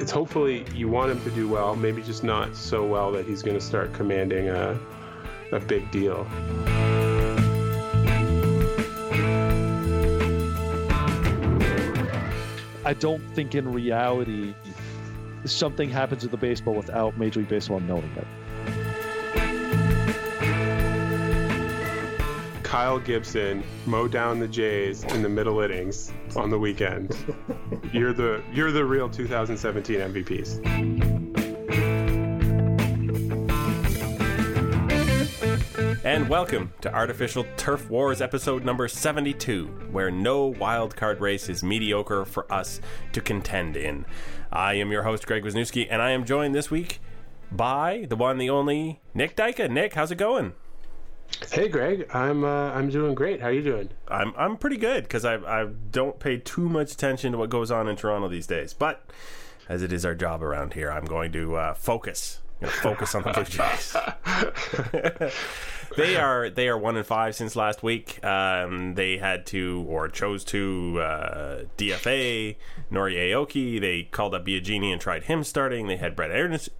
it's hopefully you want him to do well, maybe just not so well that he's going to start commanding a, a big deal. I don't think in reality something happens with the baseball without Major League Baseball knowing it. Kyle Gibson mow down the Jays in the middle innings on the weekend. you're the you're the real 2017 MVPs. And welcome to Artificial Turf Wars episode number 72, where no wild card race is mediocre for us to contend in. I am your host, Greg Wisniewski, and I am joined this week by the one, the only Nick Dyka. Nick, how's it going? Hey Greg, I'm uh, I'm doing great. How are you doing? I'm I'm pretty good because I I don't pay too much attention to what goes on in Toronto these days. But as it is our job around here, I'm going to uh, focus. focus on the Blue Jays. they are they are one and five since last week. Um, they had to or chose to uh, DFA Nori Aoki. They called up Biagini and tried him starting. They had Brett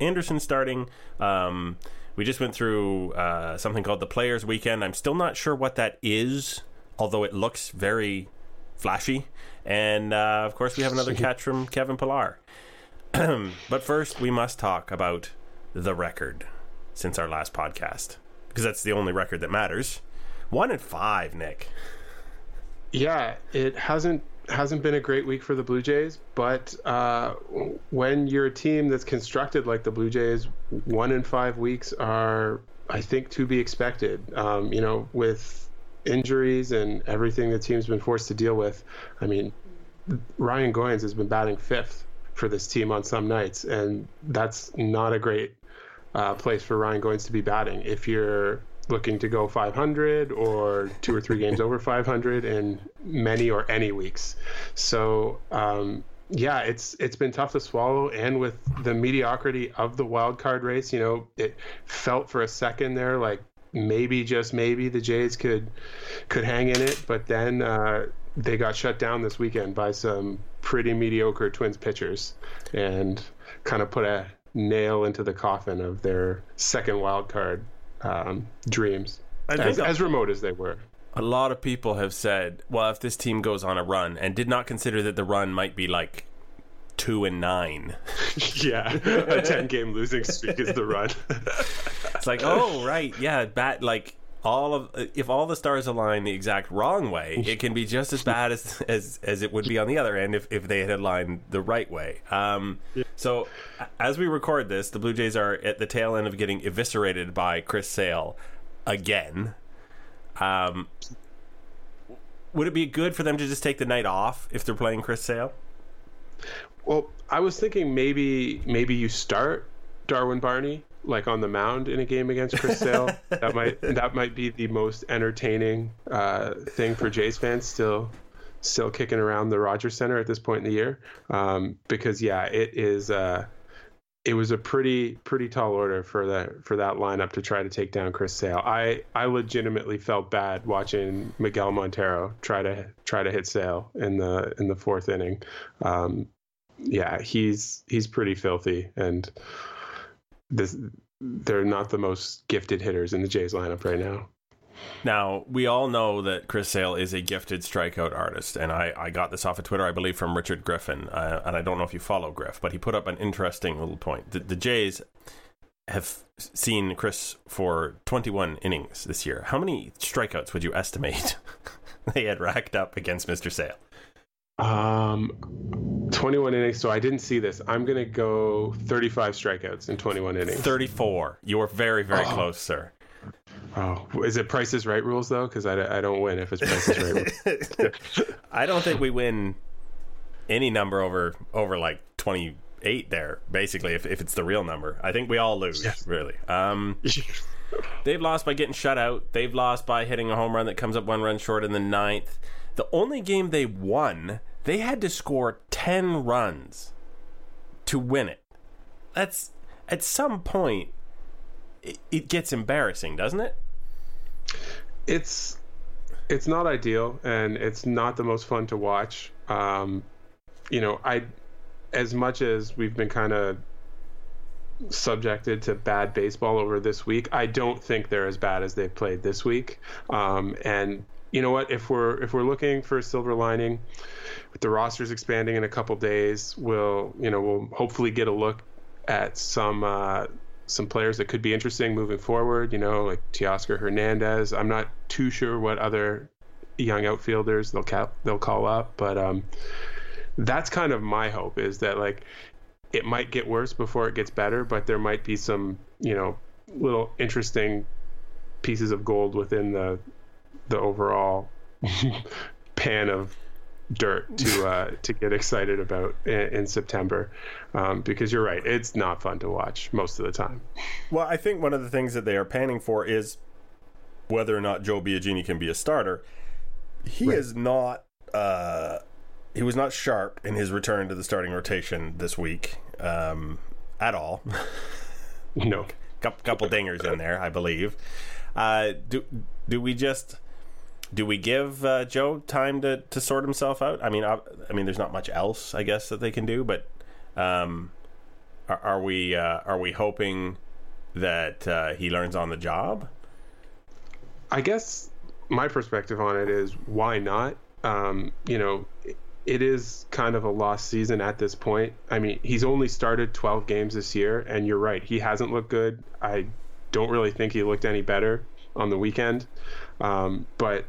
Anderson starting. Um, we just went through uh, something called the Players Weekend. I'm still not sure what that is, although it looks very flashy. And uh, of course, we have another catch from Kevin Pillar. but first, we must talk about the record since our last podcast because that's the only record that matters. One and five, Nick. Yeah, it hasn't hasn't been a great week for the Blue Jays, but uh, when you're a team that's constructed like the Blue Jays, one in five weeks are, I think, to be expected. Um, you know, with injuries and everything the team's been forced to deal with. I mean, Ryan Goins has been batting fifth for this team on some nights, and that's not a great uh, place for Ryan Goins to be batting. If you're looking to go 500 or two or three games over 500 in many or any weeks. So um, yeah, it's it's been tough to swallow, and with the mediocrity of the wild card race, you know, it felt for a second there like maybe just maybe the Jays could could hang in it, but then uh, they got shut down this weekend by some pretty mediocre Twins pitchers, and kind of put a nail into the coffin of their second wild card um, dreams, as, as remote as they were. A lot of people have said, well, if this team goes on a run, and did not consider that the run might be like two and nine. yeah, a ten game losing streak is the run. it's like, oh right, yeah, bat like all of if all the stars align the exact wrong way, it can be just as bad as as, as it would be on the other end if, if they had aligned the right way. Um, yeah. So as we record this, the Blue Jays are at the tail end of getting eviscerated by Chris Sale again. Um, would it be good for them to just take the night off if they're playing Chris Sale? Well, I was thinking maybe maybe you start Darwin Barney like on the mound in a game against Chris Sale. that might that might be the most entertaining uh, thing for Jays fans still still kicking around the Rogers Center at this point in the year. Um, because yeah, it is uh, it was a pretty pretty tall order for that for that lineup to try to take down Chris Sale. I I legitimately felt bad watching Miguel Montero try to try to hit Sale in the in the fourth inning. Um, yeah, he's he's pretty filthy and this they're not the most gifted hitters in the Jays lineup right now. Now, we all know that Chris Sale is a gifted strikeout artist, and I, I got this off of Twitter, I believe, from Richard Griffin. Uh, and I don't know if you follow Griff, but he put up an interesting little point. The, the Jays have seen Chris for 21 innings this year. How many strikeouts would you estimate they had racked up against Mr. Sale? Um, 21 innings. So I didn't see this. I'm going to go 35 strikeouts in 21 innings. 34. You were very, very oh. close, sir. Oh, is it Price's Right rules though? Because I, I don't win if it's Price's Right. I don't think we win any number over over like 28 there. Basically, if if it's the real number, I think we all lose. Really. Um, they've lost by getting shut out. They've lost by hitting a home run that comes up one run short in the ninth. The only game they won they had to score 10 runs to win it. That's at some point it, gets embarrassing, doesn't it? It's it's not ideal and it's not the most fun to watch. Um, you know, I as much as we've been kind of subjected to bad baseball over this week, I don't think they're as bad as they've played this week. Um, and you know what? If we're if we're looking for a silver lining, with the rosters expanding in a couple days, we'll you know we'll hopefully get a look at some uh, some players that could be interesting moving forward. You know, like Teoscar Hernandez. I'm not too sure what other young outfielders they'll cap, they'll call up, but um, that's kind of my hope is that like it might get worse before it gets better, but there might be some you know little interesting pieces of gold within the the overall pan of dirt to uh, to get excited about in, in September, um, because you're right, it's not fun to watch most of the time. Well, I think one of the things that they are panning for is whether or not Joe Biagini can be a starter. He right. is not. Uh, he was not sharp in his return to the starting rotation this week um, at all. no, couple, couple dingers in there, I believe. Uh, do do we just do we give uh, Joe time to, to sort himself out? I mean, I, I, mean, there's not much else, I guess, that they can do. But um, are, are, we uh, are we hoping that uh, he learns on the job? I guess my perspective on it is why not? Um, you know, it is kind of a lost season at this point. I mean, he's only started 12 games this year, and you're right, he hasn't looked good. I don't really think he looked any better on the weekend. Um, but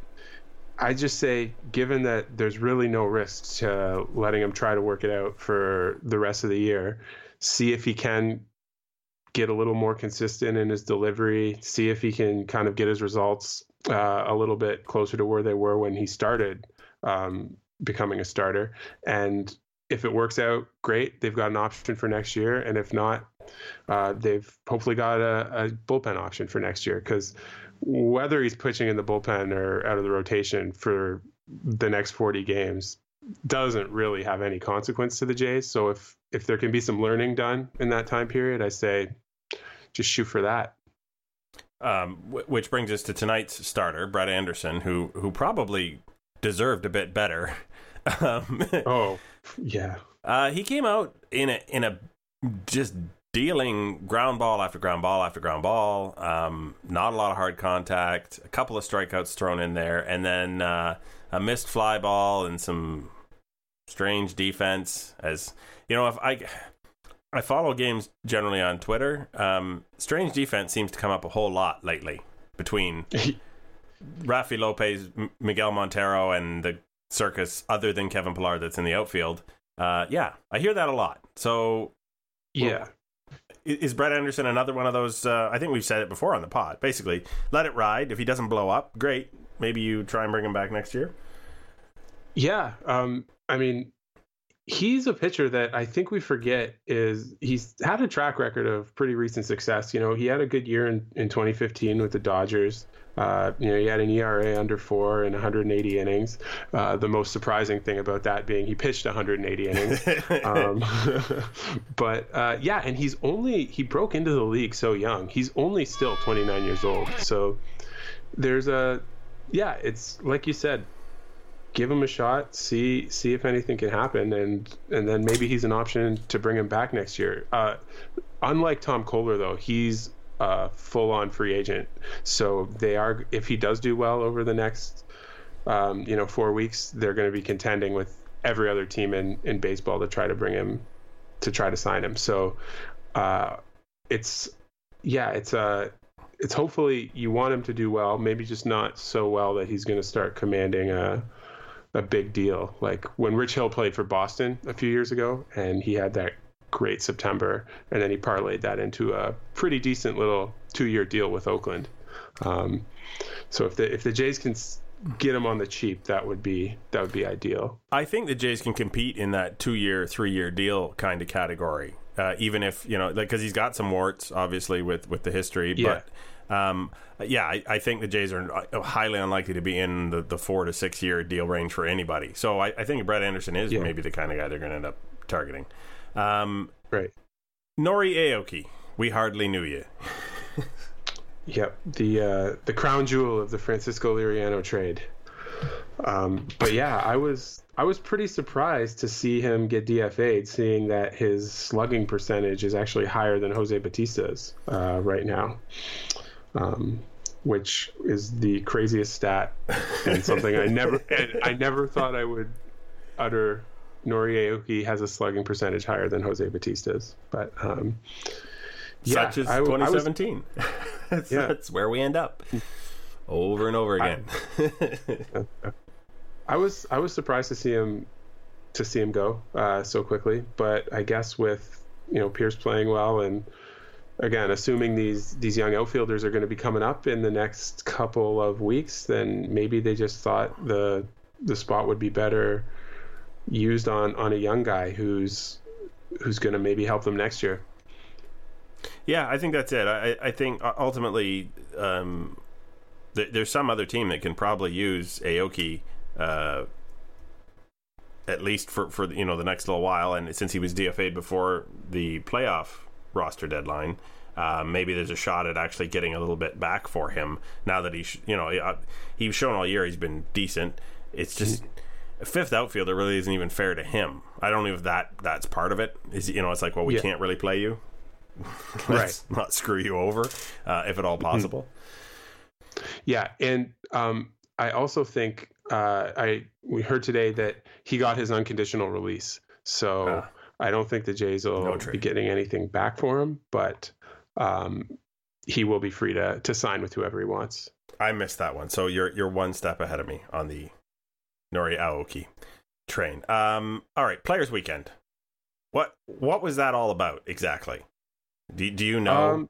I just say, given that there's really no risk to letting him try to work it out for the rest of the year, see if he can get a little more consistent in his delivery, see if he can kind of get his results uh, a little bit closer to where they were when he started um, becoming a starter. And if it works out, great. They've got an option for next year. And if not, uh, they've hopefully got a, a bullpen option for next year because whether he's pitching in the bullpen or out of the rotation for the next 40 games doesn't really have any consequence to the Jays. So if if there can be some learning done in that time period, I say just shoot for that. Um, which brings us to tonight's starter, Brett Anderson, who who probably deserved a bit better. um, oh, yeah. Uh, he came out in a in a just dealing ground ball after ground ball after ground ball. Um, not a lot of hard contact. A couple of strikeouts thrown in there, and then uh, a missed fly ball and some strange defense. As you know, if I I follow games generally on Twitter, um, strange defense seems to come up a whole lot lately between Raffy Lopez, M- Miguel Montero, and the circus other than Kevin Pillar that's in the outfield. Uh, yeah, I hear that a lot. So yeah, is Brett Anderson another one of those? Uh, I think we've said it before on the pod. Basically, let it ride. If he doesn't blow up, great. Maybe you try and bring him back next year. Yeah, um, I mean, he's a pitcher that I think we forget is he's had a track record of pretty recent success. You know, he had a good year in, in 2015 with the Dodgers. Uh, you know, he had an ERA under four and 180 innings. Uh, the most surprising thing about that being he pitched 180 innings. um, but uh, yeah, and he's only he broke into the league so young. He's only still 29 years old. So there's a yeah, it's like you said. Give him a shot, see see if anything can happen, and and then maybe he's an option to bring him back next year. Uh, unlike Tom Koehler, though, he's a full on free agent. So they are, if he does do well over the next, um, you know, four weeks, they're going to be contending with every other team in, in baseball to try to bring him, to try to sign him. So uh, it's, yeah, it's a, uh, it's hopefully you want him to do well, maybe just not so well that he's going to start commanding a, a big deal. Like when Rich Hill played for Boston a few years ago, and he had that great September, and then he parlayed that into a pretty decent little two-year deal with Oakland. Um, so if the if the Jays can get him on the cheap, that would be that would be ideal. I think the Jays can compete in that two-year, three-year deal kind of category, uh, even if you know, like because he's got some warts, obviously with with the history, yeah. but. Um, yeah, I, I, think the Jays are highly unlikely to be in the, the four to six year deal range for anybody. So I, I think Brett Anderson is yeah. maybe the kind of guy they're going to end up targeting. Um, right. Nori Aoki, we hardly knew you. yep, the uh, the crown jewel of the Francisco Liriano trade. Um, but yeah, I was I was pretty surprised to see him get DFA'd, seeing that his slugging percentage is actually higher than Jose Bautista's uh, right now, um, which is the craziest stat and something I never I never thought I would utter. Nori Aoki has a slugging percentage higher than Jose Bautista's, but um, yeah, Such as I, 2017. I was, that's, yeah. that's where we end up over and over again. I, I was I was surprised to see him to see him go uh, so quickly, but I guess with you know Pearce playing well and again assuming these these young outfielders are going to be coming up in the next couple of weeks, then maybe they just thought the the spot would be better used on on a young guy who's who's going to maybe help them next year. Yeah, I think that's it. I, I think ultimately um, th- there's some other team that can probably use Aoki uh, at least for, for you know the next little while. And since he was DFA'd before the playoff roster deadline, uh, maybe there's a shot at actually getting a little bit back for him now that he's you know he's shown all year he's been decent. It's just a fifth outfielder really isn't even fair to him. I don't know if that that's part of it. Is you know it's like well we yeah. can't really play you. Let's right. not screw you over uh, if at all mm-hmm. possible. Yeah, and um, I also think uh, I we heard today that he got his unconditional release. So uh, I don't think the Jays will no be getting anything back for him, but um, he will be free to to sign with whoever he wants. I missed that one, so you're you're one step ahead of me on the Nori Aoki train. Um, all right, Players Weekend. What what was that all about exactly? Do, do you know? Um,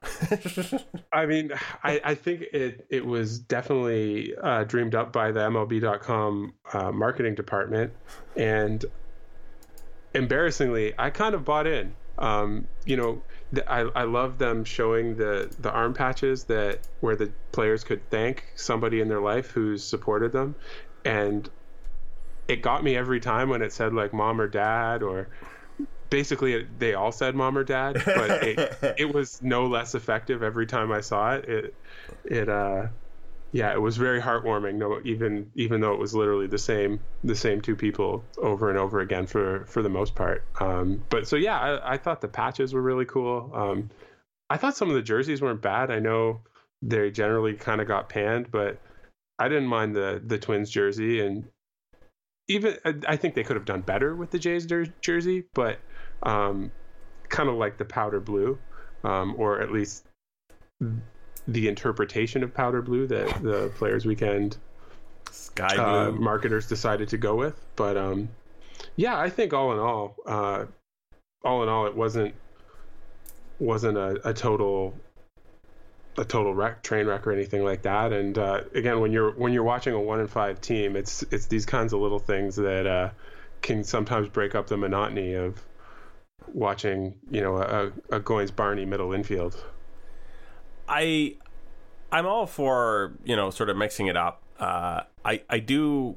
I mean, I, I think it it was definitely uh, dreamed up by the MLB.com uh, marketing department, and embarrassingly, I kind of bought in. Um, you know, the, I I love them showing the the arm patches that where the players could thank somebody in their life who's supported them, and it got me every time when it said like mom or dad or basically they all said mom or dad, but it, it was no less effective every time I saw it. It it uh yeah, it was very heartwarming. No, even even though it was literally the same the same two people over and over again for for the most part. Um, but so yeah, I, I thought the patches were really cool. Um, I thought some of the jerseys weren't bad. I know they generally kind of got panned, but I didn't mind the the Twins jersey, and even I think they could have done better with the Jays jersey, but um, kind of like the powder blue, um, or at least the interpretation of powder blue that the Players Weekend Sky uh, blue. Uh, marketers decided to go with. But um, yeah, I think all in all, uh, all in all, it wasn't wasn't a, a total a total wreck, train wreck or anything like that. And uh, again, when you're when you're watching a one in five team, it's it's these kinds of little things that uh, can sometimes break up the monotony of watching, you know, a, a Goins Barney middle infield. I I'm all for you know sort of mixing it up. Uh, I I do.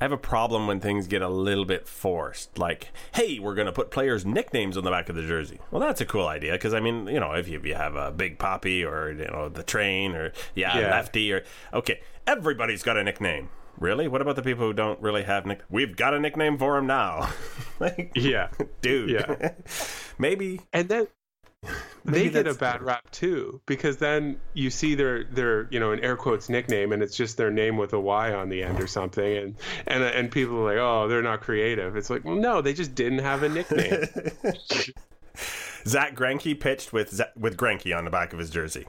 I have a problem when things get a little bit forced. Like, hey, we're going to put players' nicknames on the back of the jersey. Well, that's a cool idea because I mean, you know, if you, if you have a Big Poppy or you know the Train or yeah, yeah. Lefty or okay, everybody's got a nickname. Really? What about the people who don't really have nick? We've got a nickname for him now. like, yeah, dude. Yeah, maybe. And then they get a bad rap too because then you see their their you know an air quotes nickname and it's just their name with a Y on the end or something and and uh, and people are like oh they're not creative. It's like well no they just didn't have a nickname. Zack Greinke pitched with with Greinke on the back of his jersey.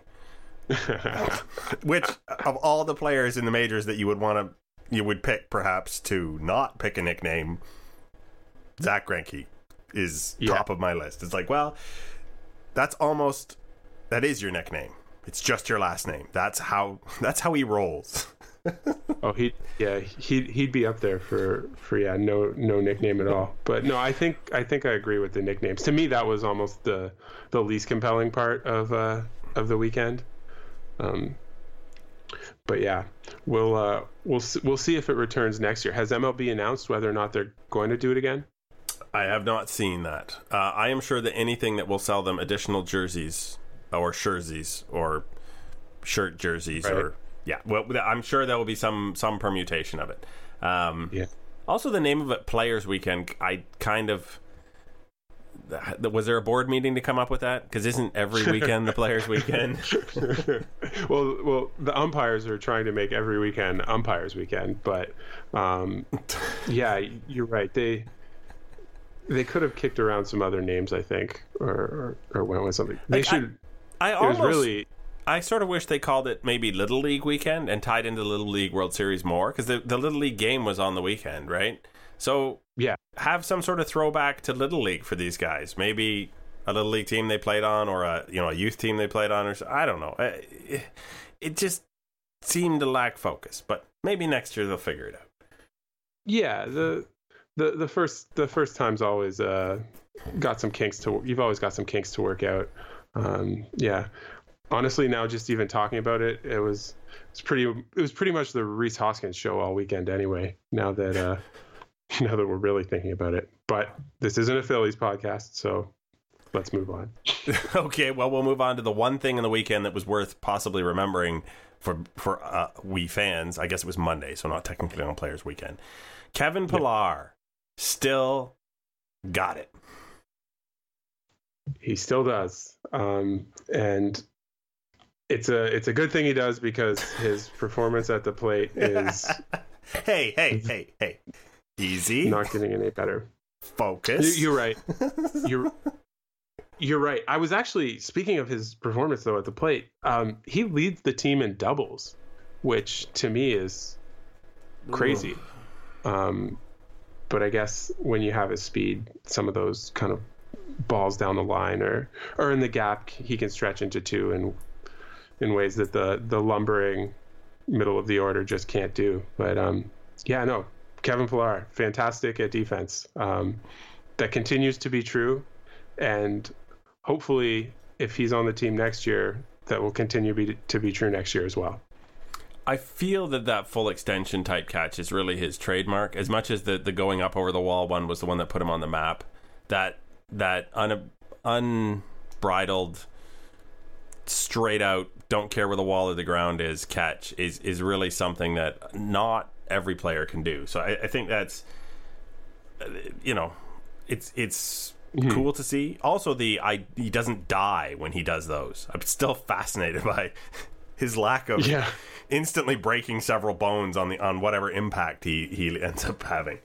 Which of all the players in the majors that you would want to you would pick perhaps to not pick a nickname, Zack Greinke is yeah. top of my list. It's like, well, that's almost that is your nickname. It's just your last name. That's how that's how he rolls. oh, he yeah, he he'd be up there for for yeah, no no nickname at all. But no, I think I think I agree with the nicknames. To me, that was almost the the least compelling part of uh of the weekend. Um, but yeah, we'll uh, we'll we'll see if it returns next year. Has MLB announced whether or not they're going to do it again? I have not seen that. Uh, I am sure that anything that will sell them additional jerseys or jerseys or shirt jerseys right. or yeah, well, I'm sure there will be some some permutation of it. Um, yeah. Also, the name of it, Players Weekend. I kind of was there a board meeting to come up with that? Because isn't every weekend the Players Weekend? well, well, the umpires are trying to make every weekend umpires weekend, but um, yeah, you're right. They they could have kicked around some other names, I think, or or, or went with something. They Like, should. I it almost really I sort of wish they called it maybe Little League weekend and tied into the Little League World Series more because the, the Little League game was on the weekend, right? So yeah. have some sort of throwback to Little League for these guys. Maybe a Little League team they played on, or a you know a youth team they played on, or so, I don't know. Uh, It, it just seemed to lack focus, but maybe next year they'll figure it out. Yeah, the the the first the first time's always uh got some kinks to you've always got some kinks to work out. Um yeah. Honestly now just even talking about it, it was it's pretty it was pretty much the Rhys Hoskins show all weekend anyway, now that uh now that we're really thinking about it. But this isn't a Phillies podcast, so let's move on. okay, well, we'll move on to the one thing in the weekend that was worth possibly remembering for for uh, we fans. I guess it was Monday, so not technically on Players Weekend. Kevin Pillar still got it. He still does. Um and it's a it's a good thing he does because his performance at the plate is hey, hey, hey, hey. Easy. not getting any better. Focus. You- You're right. You're you're right. I was actually speaking of his performance though at the plate. Um, he leads the team in doubles, which to me is crazy. Um, but I guess when you have his speed, some of those kind of balls down the line or or in the gap, he can stretch into two in in ways that the the lumbering middle of the order just can't do. But um, yeah, no, Kevin Pillar, fantastic at defense. Um, that continues to be true, and hopefully, if he's on the team next year, that will continue be, to be true next year as well. I feel that that full extension type catch is really his trademark. As much as the the going up over the wall one was the one that put him on the map, that that un, unbridled, straight out, don't care where the wall or the ground is catch is is really something that not every player can do. So I, I think that's uh, you know, it's it's cool to see. Also, the I he doesn't die when he does those. I'm still fascinated by his lack of Yeah. instantly breaking several bones on the on whatever impact he he ends up having.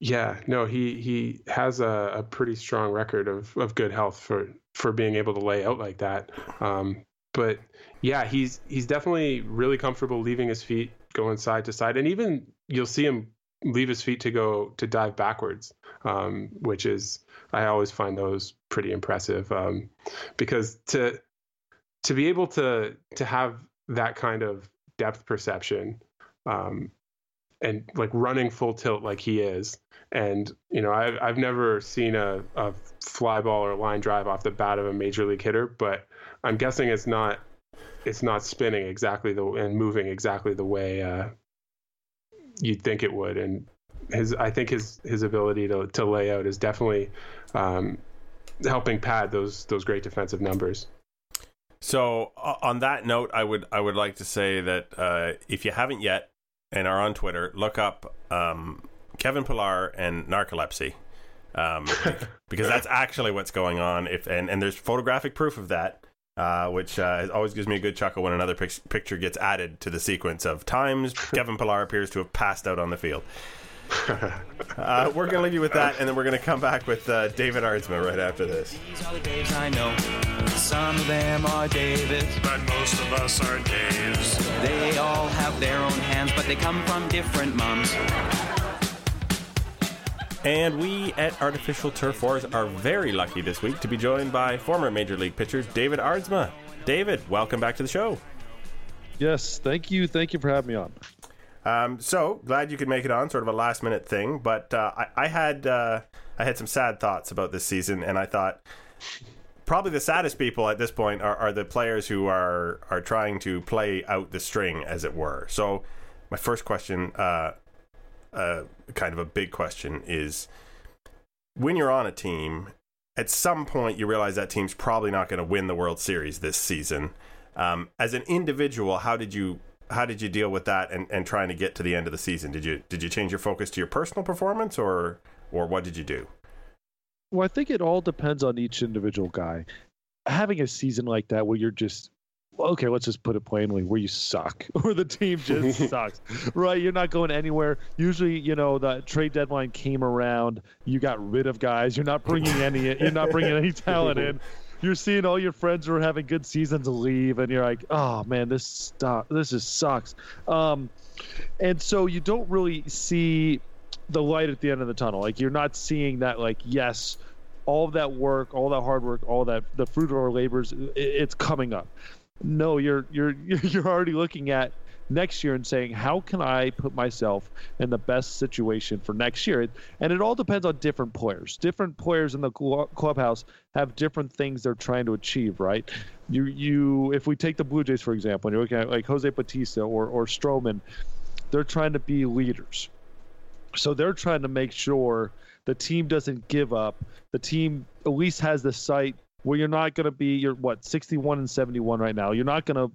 Yeah, no, he he has a, a pretty strong record of, of good health for for being able to lay out like that. Um, but yeah, he's he's definitely really comfortable leaving his feet going side to side, and even you'll see him leave his feet to go to dive backwards, um, which is I always find those pretty impressive um, because to to be able to to have that kind of depth perception um, and like running full tilt like he is and you know I've, I've never seen a, a fly ball or line drive off the bat of a major league hitter but i'm guessing it's not it's not spinning exactly the and moving exactly the way uh, you'd think it would and his i think his his ability to, to lay out is definitely um, helping pad those those great defensive numbers So uh, on that note, I would I would like to say that uh, if you haven't yet and are on Twitter, look up um, Kevin Pillar and narcolepsy. Um, because that's actually what's going on. If and, and there's photographic proof of that, uh, which uh, always gives me a good chuckle when another pic- picture gets added to the sequence of times Kevin Pillar appears to have passed out on the field. Uh, we're going to leave you with that, and then we're going to come back with uh, David Aardsma right after this. These are the Daves I know. Some of them are Davids. but most of us are Daves. They all have their own hands, but they come from different moms. And we at Artificial Turf Wars are very lucky this week to be joined by former Major League pitcher David Aardsma. David, welcome back to the show. Yes, thank you, thank you for having me on. Um, so glad you could make it on, sort of a last minute thing. But uh, I, I had uh, I had some sad thoughts about this season, and I thought probably the saddest people at this point are, are the players who are are trying to play out the string, as it were. So my first question, uh, uh, kind of a big question, is when you're on a team. At some point, you realize that team's probably not going to win the World Series this season. Um, as an individual, how did you how did you deal with that and, and trying to get to the end of the season? Did you did you change your focus to your personal performance or or what did you do? Well, I think it all depends on each individual guy. Having a season like that where you're just okay, let's just put it plainly, where you suck or the team just sucks, right? You're not going anywhere. Usually, you know, the trade deadline came around, you got rid of guys. You're not bringing any. You're not bringing any talent in. You're seeing all your friends who are having good seasons leave, and you're like, oh man, this stuff, this just sucks. Um, and so you don't really see the light at the end of the tunnel. Like you're not seeing that. Like yes all of that work, all that hard work, all that the fruit of our labors, it's coming up no, you're you're you're already looking at next year and saying how can I put myself in the best situation for next year? And it all depends on different players. Different players in the clubhouse have different things they're trying to achieve, right? You you if we take the Blue Jays for example, and you're looking at like Jose Bautista or or Stroman, they're trying to be leaders. So they're trying to make sure the team doesn't give up. The team at least has the sight where you're not going to be you're what 61 and 71 right now. You're not going to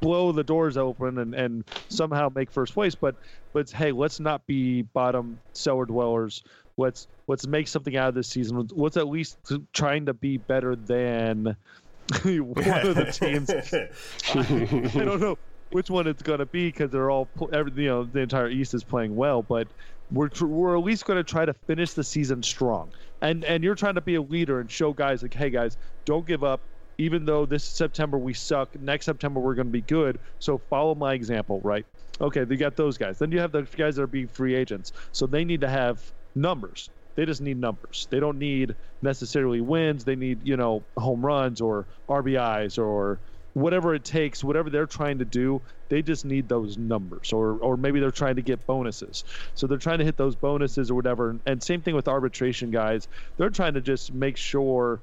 blow the doors open and, and somehow make first place, but but hey, let's not be bottom cellar dwellers. Let's let's make something out of this season. Let's at least trying to be better than one of the teams. I, I don't know which one it's going to be because they're all every you know the entire East is playing well, but we're we're at least going to try to finish the season strong. And and you're trying to be a leader and show guys like, hey guys, don't give up. Even though this September we suck, next September we're going to be good. So follow my example, right? Okay, you got those guys. Then you have the guys that are being free agents. So they need to have numbers. They just need numbers. They don't need necessarily wins. They need, you know, home runs or RBIs or whatever it takes, whatever they're trying to do, they just need those numbers, or or maybe they're trying to get bonuses. So they're trying to hit those bonuses or whatever. And same thing with arbitration guys. They're trying to just make sure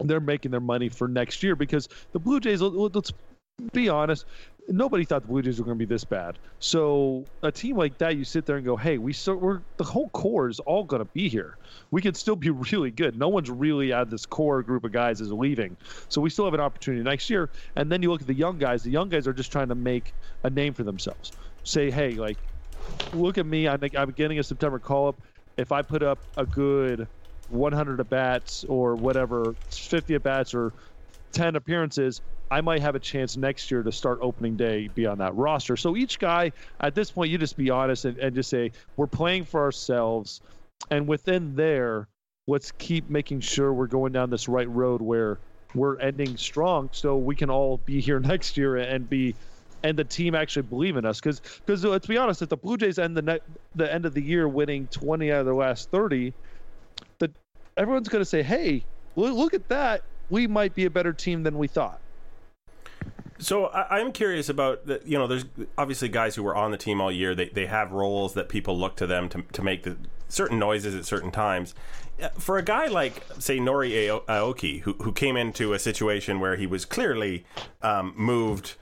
they're making their money for next year because the Blue Jays. Let's be honest, nobody thought the Blue Jays were going to be this bad. So a team like that, you sit there and go, "Hey, we so we're the whole core is all going to be here. We can still be really good. No one's really out of this core group of guys is leaving, so we still have an opportunity next year." And then you look at the young guys. The young guys are just trying to make a name for themselves. Say, "Hey, like, look at me. I'm I'm getting a September call up. If I put up a good 100 at bats or whatever, 50 at bats or 10 appearances, I might have a chance next year to start opening day be on that roster. So each guy at this point, you just be honest and, and just say we're playing for ourselves, and within there, let's keep making sure we're going down this right road where we're ending strong, so we can all be here next year and be and the team actually believe in us because because let's uh, be honest if the blue jays end the net, the end of the year winning 20 out of their last 30 the everyone's going to say hey look at that we might be a better team than we thought so I, am curious about you know, there's obviously guys who were on the team all year. They they have roles that people look to them to to make the certain noises at certain times. Uh, for a guy like say Nori Aoki, who who came into a situation where he was clearly um, moved,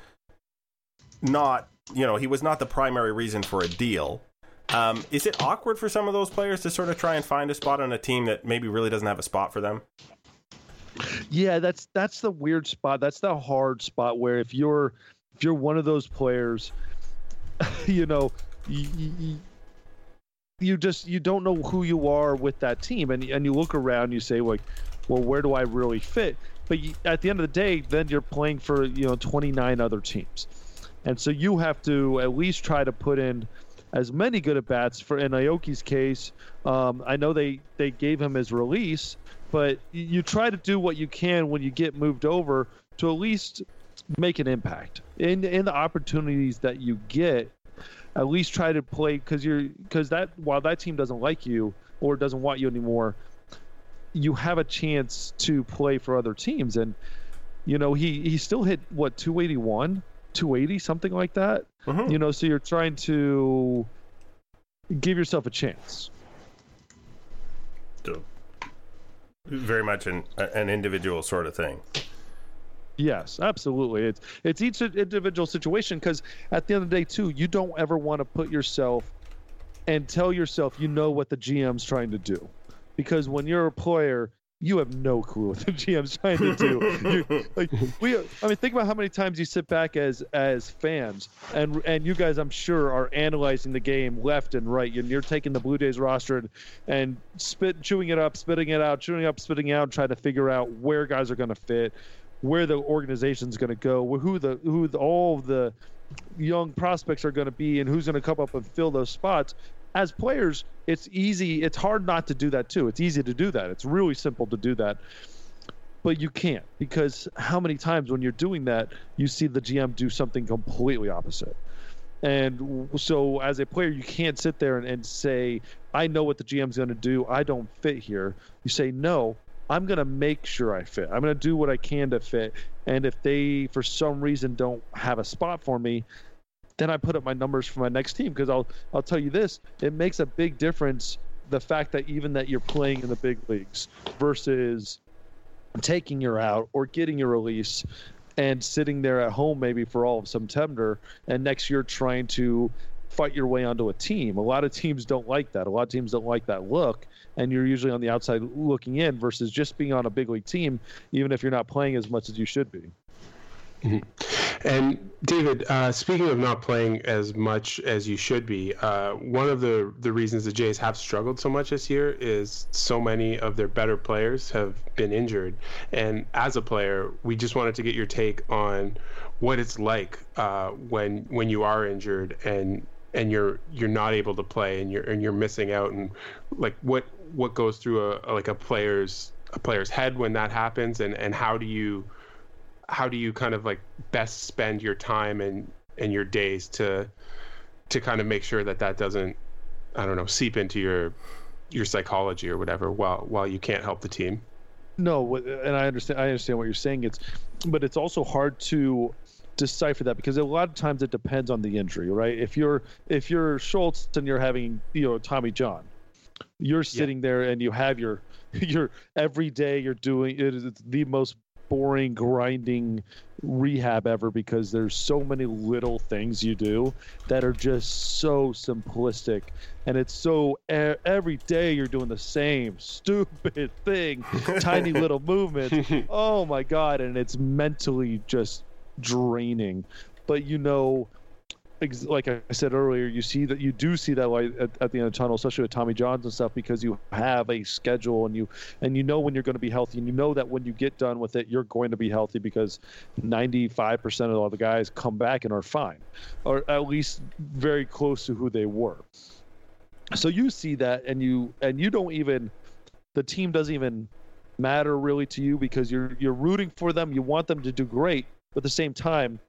not you know he was not the primary reason for a deal. Um, is it awkward for some of those players to sort of try and find a spot on a team that maybe really doesn't have a spot for them? Yeah, that's that's the weird spot. That's the hard spot where if you're if you're one of those players, you know, you, you, you just you don't know who you are with that team, and and you look around, you say like, well, where do I really fit? But you, at the end of the day, then you're playing for you know 29 other teams, and so you have to at least try to put in as many good at bats. For in Aoki's case, um, I know they they gave him his release, but you try to do what you can when you get moved over to at least make an impact in in the opportunities that you get. At least try to play because you're because that while that team doesn't like you or doesn't want you anymore, you have a chance to play for other teams. And you know he he still hit what 281, 280 something like that. Mm-hmm. You know, so you're trying to give yourself a chance. Very much an an individual sort of thing. Yes, absolutely. It's it's each individual situation because at the end of the day, too, you don't ever want to put yourself and tell yourself you know what the GM's trying to do, because when you're a player, you have no clue what the GM's trying to do. you, like we, I mean, think about how many times you sit back as as fans, and and you guys, I'm sure, are analyzing the game left and right. And you're taking the Blue Jays roster and, and spit, chewing it up, spitting it out, chewing it up, spitting it out, trying to figure out where guys are going to fit, where the organization's going to go, who the who the, all the young prospects are going to be, and who's going to come up and fill those spots as players, it's easy. It's hard not to do that too. It's easy to do that. It's really simple to do that. But you can't because how many times when you're doing that, you see the GM do something completely opposite. And so, as a player, you can't sit there and, and say, I know what the GM's going to do. I don't fit here. You say, no, I'm going to make sure I fit. I'm going to do what I can to fit. And if they, for some reason, don't have a spot for me, then I put up my numbers for my next team because I'll I'll tell you this, it makes a big difference the fact that even that you're playing in the big leagues versus taking your out or getting your release and sitting there at home maybe for all of September and next year trying to fight your way onto a team. A lot of teams don't like that. A lot of teams don't like that look and you're usually on the outside looking in versus just being on a big league team even if you're not playing as much as you should be. Mm-hmm. And David, uh, speaking of not playing as much as you should be, uh, one of the the reasons the Jays have struggled so much this year is so many of their better players have been injured. And as a player, we just wanted to get your take on what it's like uh, when when you are injured and and you're you're not able to play and you're and you're missing out and like what what goes through a like a player's a player's head when that happens and and how do you how do you kind of like best spend your time and and your days to to kind of make sure that that doesn't I don't know seep into your your psychology or whatever while while you can't help the team. No, and I understand. I understand what you're saying. It's, but it's also hard to decipher that because a lot of times it depends on the injury, right? If you're if you're Schultz and you're having you know Tommy John, you're sitting yeah. there and you have your your every day you're doing it is the most boring, grinding rehab ever because there's so many little things you do that are just so simplistic. And it's so every day you're doing the same stupid thing, tiny little movements. Oh my God. And it's mentally just draining. But you know, like I said earlier, you see that you do see that light at, at, the end of the tunnel, especially with Tommy Johns and stuff, because you have a schedule and you and you know when you're going to be healthy, and you know that when you get done with it, you're going to be healthy because 95% of all the guys come back and are fine, or at least very close to who they were. So you see that, and you and you don't even the team doesn't even matter really to you because you're you're rooting for them, you want them to do great, but at the same time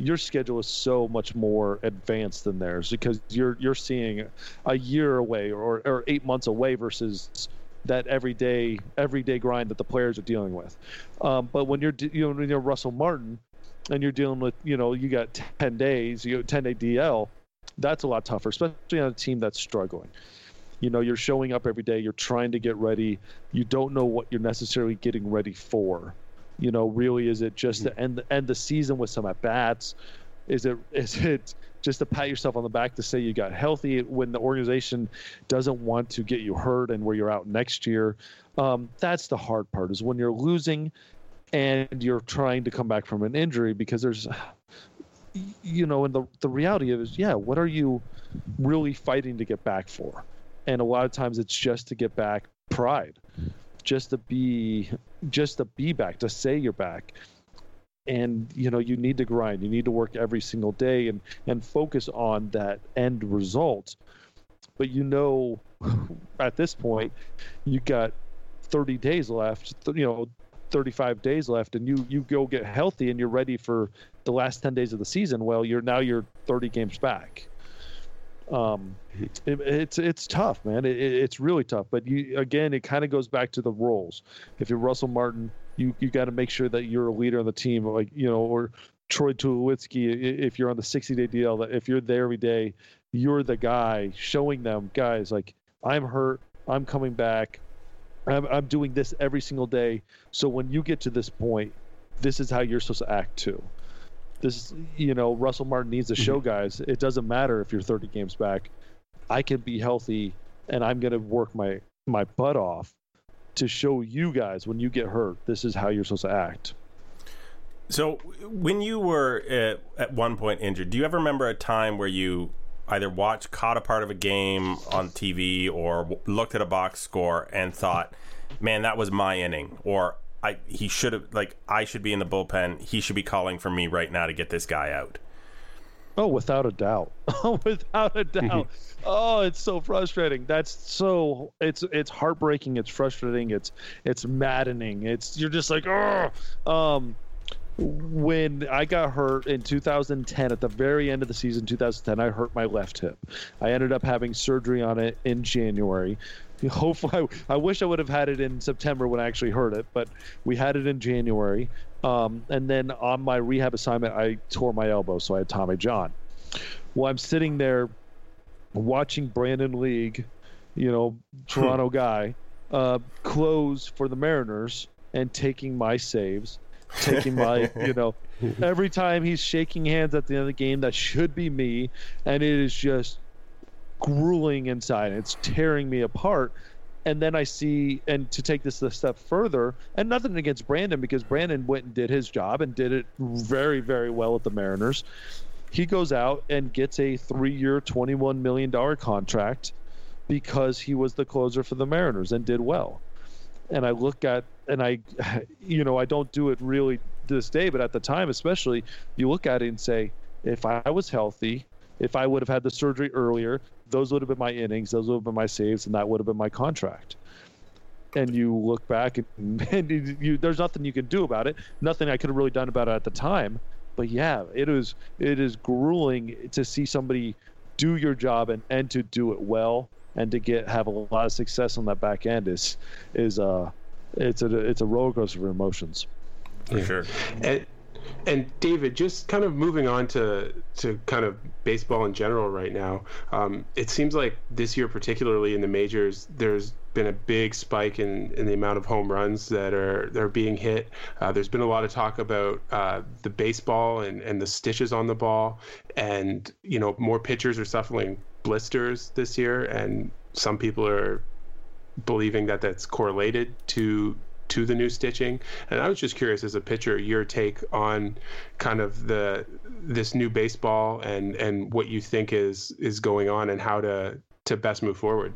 your schedule is so much more advanced than theirs because you're you're seeing a year away or, or eight months away versus that everyday everyday grind that the players are dealing with. Um, but when you're you know when you're Russell Martin and you're dealing with you know you got ten days you know, ten day DL, that's a lot tougher, especially on a team that's struggling. You know, you're showing up every day, you're trying to get ready, you don't know what you're necessarily getting ready for. You know, really, is it just to end the, end the season with some at bats? Is it is it just to pat yourself on the back to say you got healthy when the organization doesn't want to get you hurt and where you're out next year? Um, that's the hard part. Is when you're losing and you're trying to come back from an injury because there's you know and the the reality is yeah what are you really fighting to get back for and a lot of times it's just to get back pride just to be just to be back to say you're back. And you know you need to grind. You need to work every single day and and focus on that end result. But you know at this point you got 30 days left you know 35 days left and you you go get healthy and you're ready for the last 10 days of the season. Well you're now you're 30 games back um, it, it's it's tough, man. It, it's really tough. But you again, it kind of goes back to the roles. If you're Russell Martin, you you got to make sure that you're a leader on the team, like you know, or Troy Tulowitzki. If you're on the 60 day DL, that if you're there every day, you're the guy showing them, guys, like I'm hurt, I'm coming back, I'm, I'm doing this every single day. So when you get to this point, this is how you're supposed to act too this you know Russell Martin needs to show mm-hmm. guys it doesn't matter if you're 30 games back I can be healthy and I'm going to work my my butt off to show you guys when you get hurt, this is how you're supposed to act. So, when you were at, at one point injured, do you ever remember a time where you either watched, caught a part of a game on TV, or w- looked at a box score and thought, "Man, that was my inning," or "I he should have like I should be in the bullpen. He should be calling for me right now to get this guy out." Oh, without a doubt. Oh, without a doubt. oh, it's so frustrating. That's so it's it's heartbreaking. It's frustrating. It's it's maddening. It's you're just like, oh. Um, when I got hurt in 2010, at the very end of the season, 2010, I hurt my left hip. I ended up having surgery on it in January. Hopefully, I, I wish I would have had it in September when I actually heard it, but we had it in January. Um, and then on my rehab assignment, I tore my elbow, so I had Tommy John. Well, I'm sitting there watching Brandon League, you know, Toronto guy, uh, close for the Mariners and taking my saves, taking my, you know, every time he's shaking hands at the end of the game, that should be me. And it is just grueling inside. It's tearing me apart. And then I see, and to take this a step further, and nothing against Brandon because Brandon went and did his job and did it very, very well at the Mariners. He goes out and gets a three year, $21 million contract because he was the closer for the Mariners and did well. And I look at, and I, you know, I don't do it really this day, but at the time, especially, you look at it and say, if I was healthy, if I would have had the surgery earlier, those would have been my innings, those would have been my saves, and that would have been my contract. And you look back, and, and you, you, there's nothing you can do about it. Nothing I could have really done about it at the time. But yeah, it is it is grueling to see somebody do your job and, and to do it well and to get have a lot of success on that back end is is uh it's a it's a roller coaster of emotions. For sure. And, and David, just kind of moving on to to kind of baseball in general right now. Um, it seems like this year, particularly in the majors, there's been a big spike in, in the amount of home runs that are that are being hit. Uh, there's been a lot of talk about uh, the baseball and, and the stitches on the ball, and you know more pitchers are suffering blisters this year, and some people are believing that that's correlated to to the new stitching. And I was just curious, as a pitcher, your take on kind of the this new baseball and and what you think is is going on and how to to best move forward.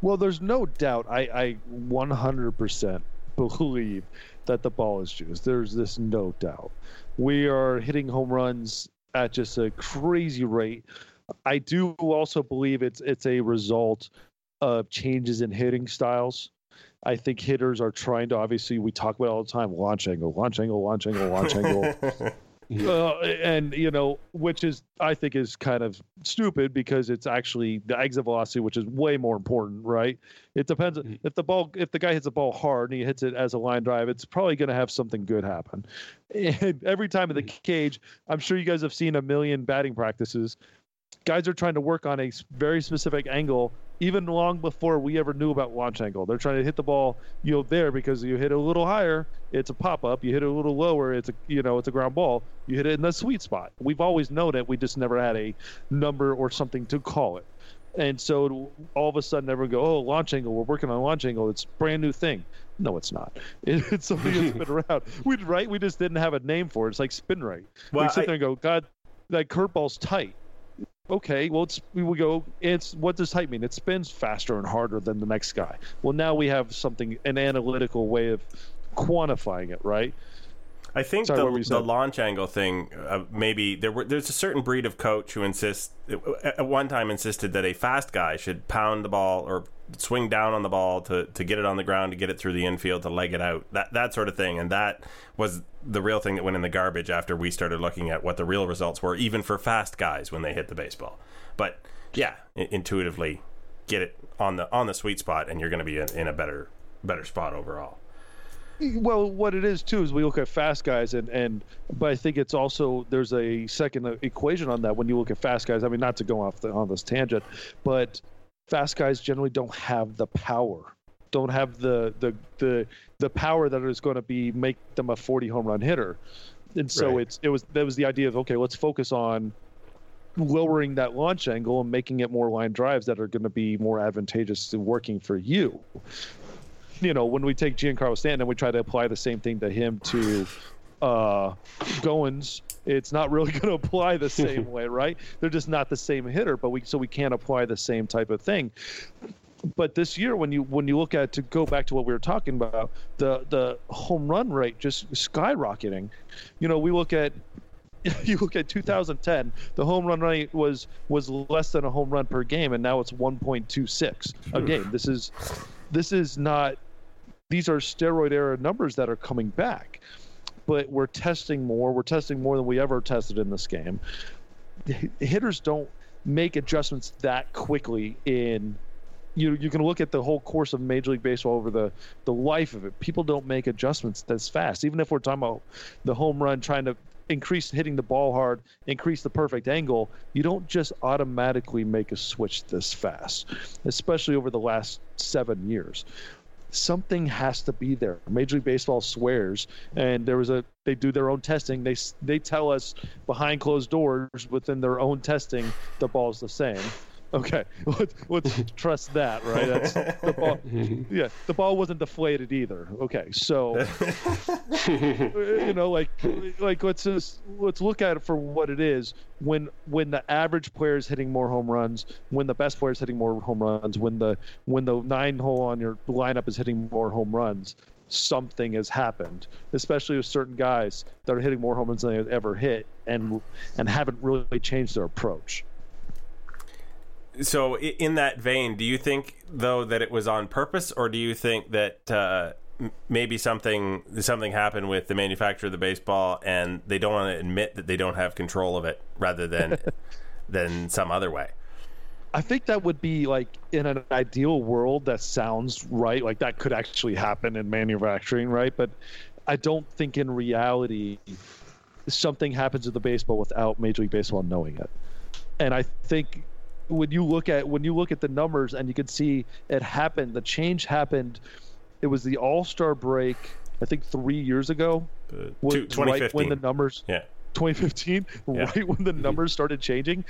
Well, there's no doubt. I, I 100% believe that the ball is juiced. There's this no doubt. We are hitting home runs at just a crazy rate. I do also believe it's it's a result of changes in hitting styles. I think hitters are trying to obviously we talk about it all the time launch angle, launch angle, launch angle, launch angle. Uh, and you know, which is I think is kind of stupid because it's actually the exit velocity, which is way more important, right? It depends if the ball, if the guy hits the ball hard and he hits it as a line drive, it's probably going to have something good happen. And every time in the cage, I'm sure you guys have seen a million batting practices. Guys are trying to work on a very specific angle, even long before we ever knew about launch angle. They're trying to hit the ball, you know, there because you hit it a little higher, it's a pop up. You hit it a little lower, it's a you know, it's a ground ball. You hit it in the sweet spot. We've always known it. We just never had a number or something to call it. And so all of a sudden, everyone go, "Oh, launch angle. We're working on launch angle. It's a brand new thing." No, it's not. It, it's something that's been around. We right. We just didn't have a name for it. It's like spin rate. Well, we sit I- there and go, "God, that curveball's tight." Okay, well, it's we would go. It's what does tight mean? It spins faster and harder than the next guy. Well, now we have something, an analytical way of quantifying it, right? I think Sorry, the, the launch angle thing, uh, maybe there were there's a certain breed of coach who insists at one time insisted that a fast guy should pound the ball or swing down on the ball to, to get it on the ground to get it through the infield to leg it out that that sort of thing. And that was the real thing that went in the garbage after we started looking at what the real results were even for fast guys when they hit the baseball. But yeah intuitively get it on the on the sweet spot and you're going to be in, in a better better spot overall. Well, what it is too is we look at fast guys, and and but I think it's also there's a second equation on that when you look at fast guys. I mean, not to go off the, on this tangent, but fast guys generally don't have the power, don't have the the the the power that is going to be make them a 40 home run hitter, and so Right. it's it was that was the idea of okay, let's focus on lowering that launch angle and making it more line drives that are going to be more advantageous to working for you you know, when we take Giancarlo Stanton and we try to apply the same thing to him to uh, Goins, it's not really going to apply the same way, right? They're just not the same hitter, but we so we can't apply the same type of thing. But this year, when you when you look at to go back to what we were talking about, the the home run rate just skyrocketing. You know, we look at you look at 2010, the home run rate was was less than a home run per game, and now it's 1.26 a game. This is this is not. These are steroid era numbers that are coming back, but we're testing more. We're testing more than we ever tested in this game. Hitters don't make adjustments that quickly in you you can look at the whole course of Major League Baseball over the the life of it. People don't make adjustments this fast. Even if we're talking about the home run, trying to increase hitting the ball hard, increase the perfect angle, you don't just automatically make a switch this fast, especially over the last seven years. Something has to be there. Major League Baseball swears, and there was a they do their own testing. They they tell us behind closed doors within their own testing the ball's the same. Okay, let's, let's trust that, right? That's the ball. Yeah, the ball wasn't deflated either. Okay, so you know, like, like let's just let's look at it for what it is. When when the average player is hitting more home runs, when the best player is hitting more home runs, when the when the nine hole on your lineup is hitting more home runs, something has happened, especially with certain guys that are hitting more home runs than they've ever hit, and and haven't really changed their approach. So, in that vein, do you think though that it was on purpose, or do you think that uh, maybe something something happened with the manufacturer of the baseball, and they don't want to admit that they don't have control of it, rather than than some other way? I think that would be like in an ideal world that sounds right, like that could actually happen in manufacturing, right? But I don't think in reality something happens to the baseball without Major League Baseball knowing it. And I think when you look at when you look at the numbers and you can see it happened the change happened it was the all-star break i think three years ago Uh, was two- 2015. right when the numbers Yeah. 2015 Yeah. right when the numbers started changing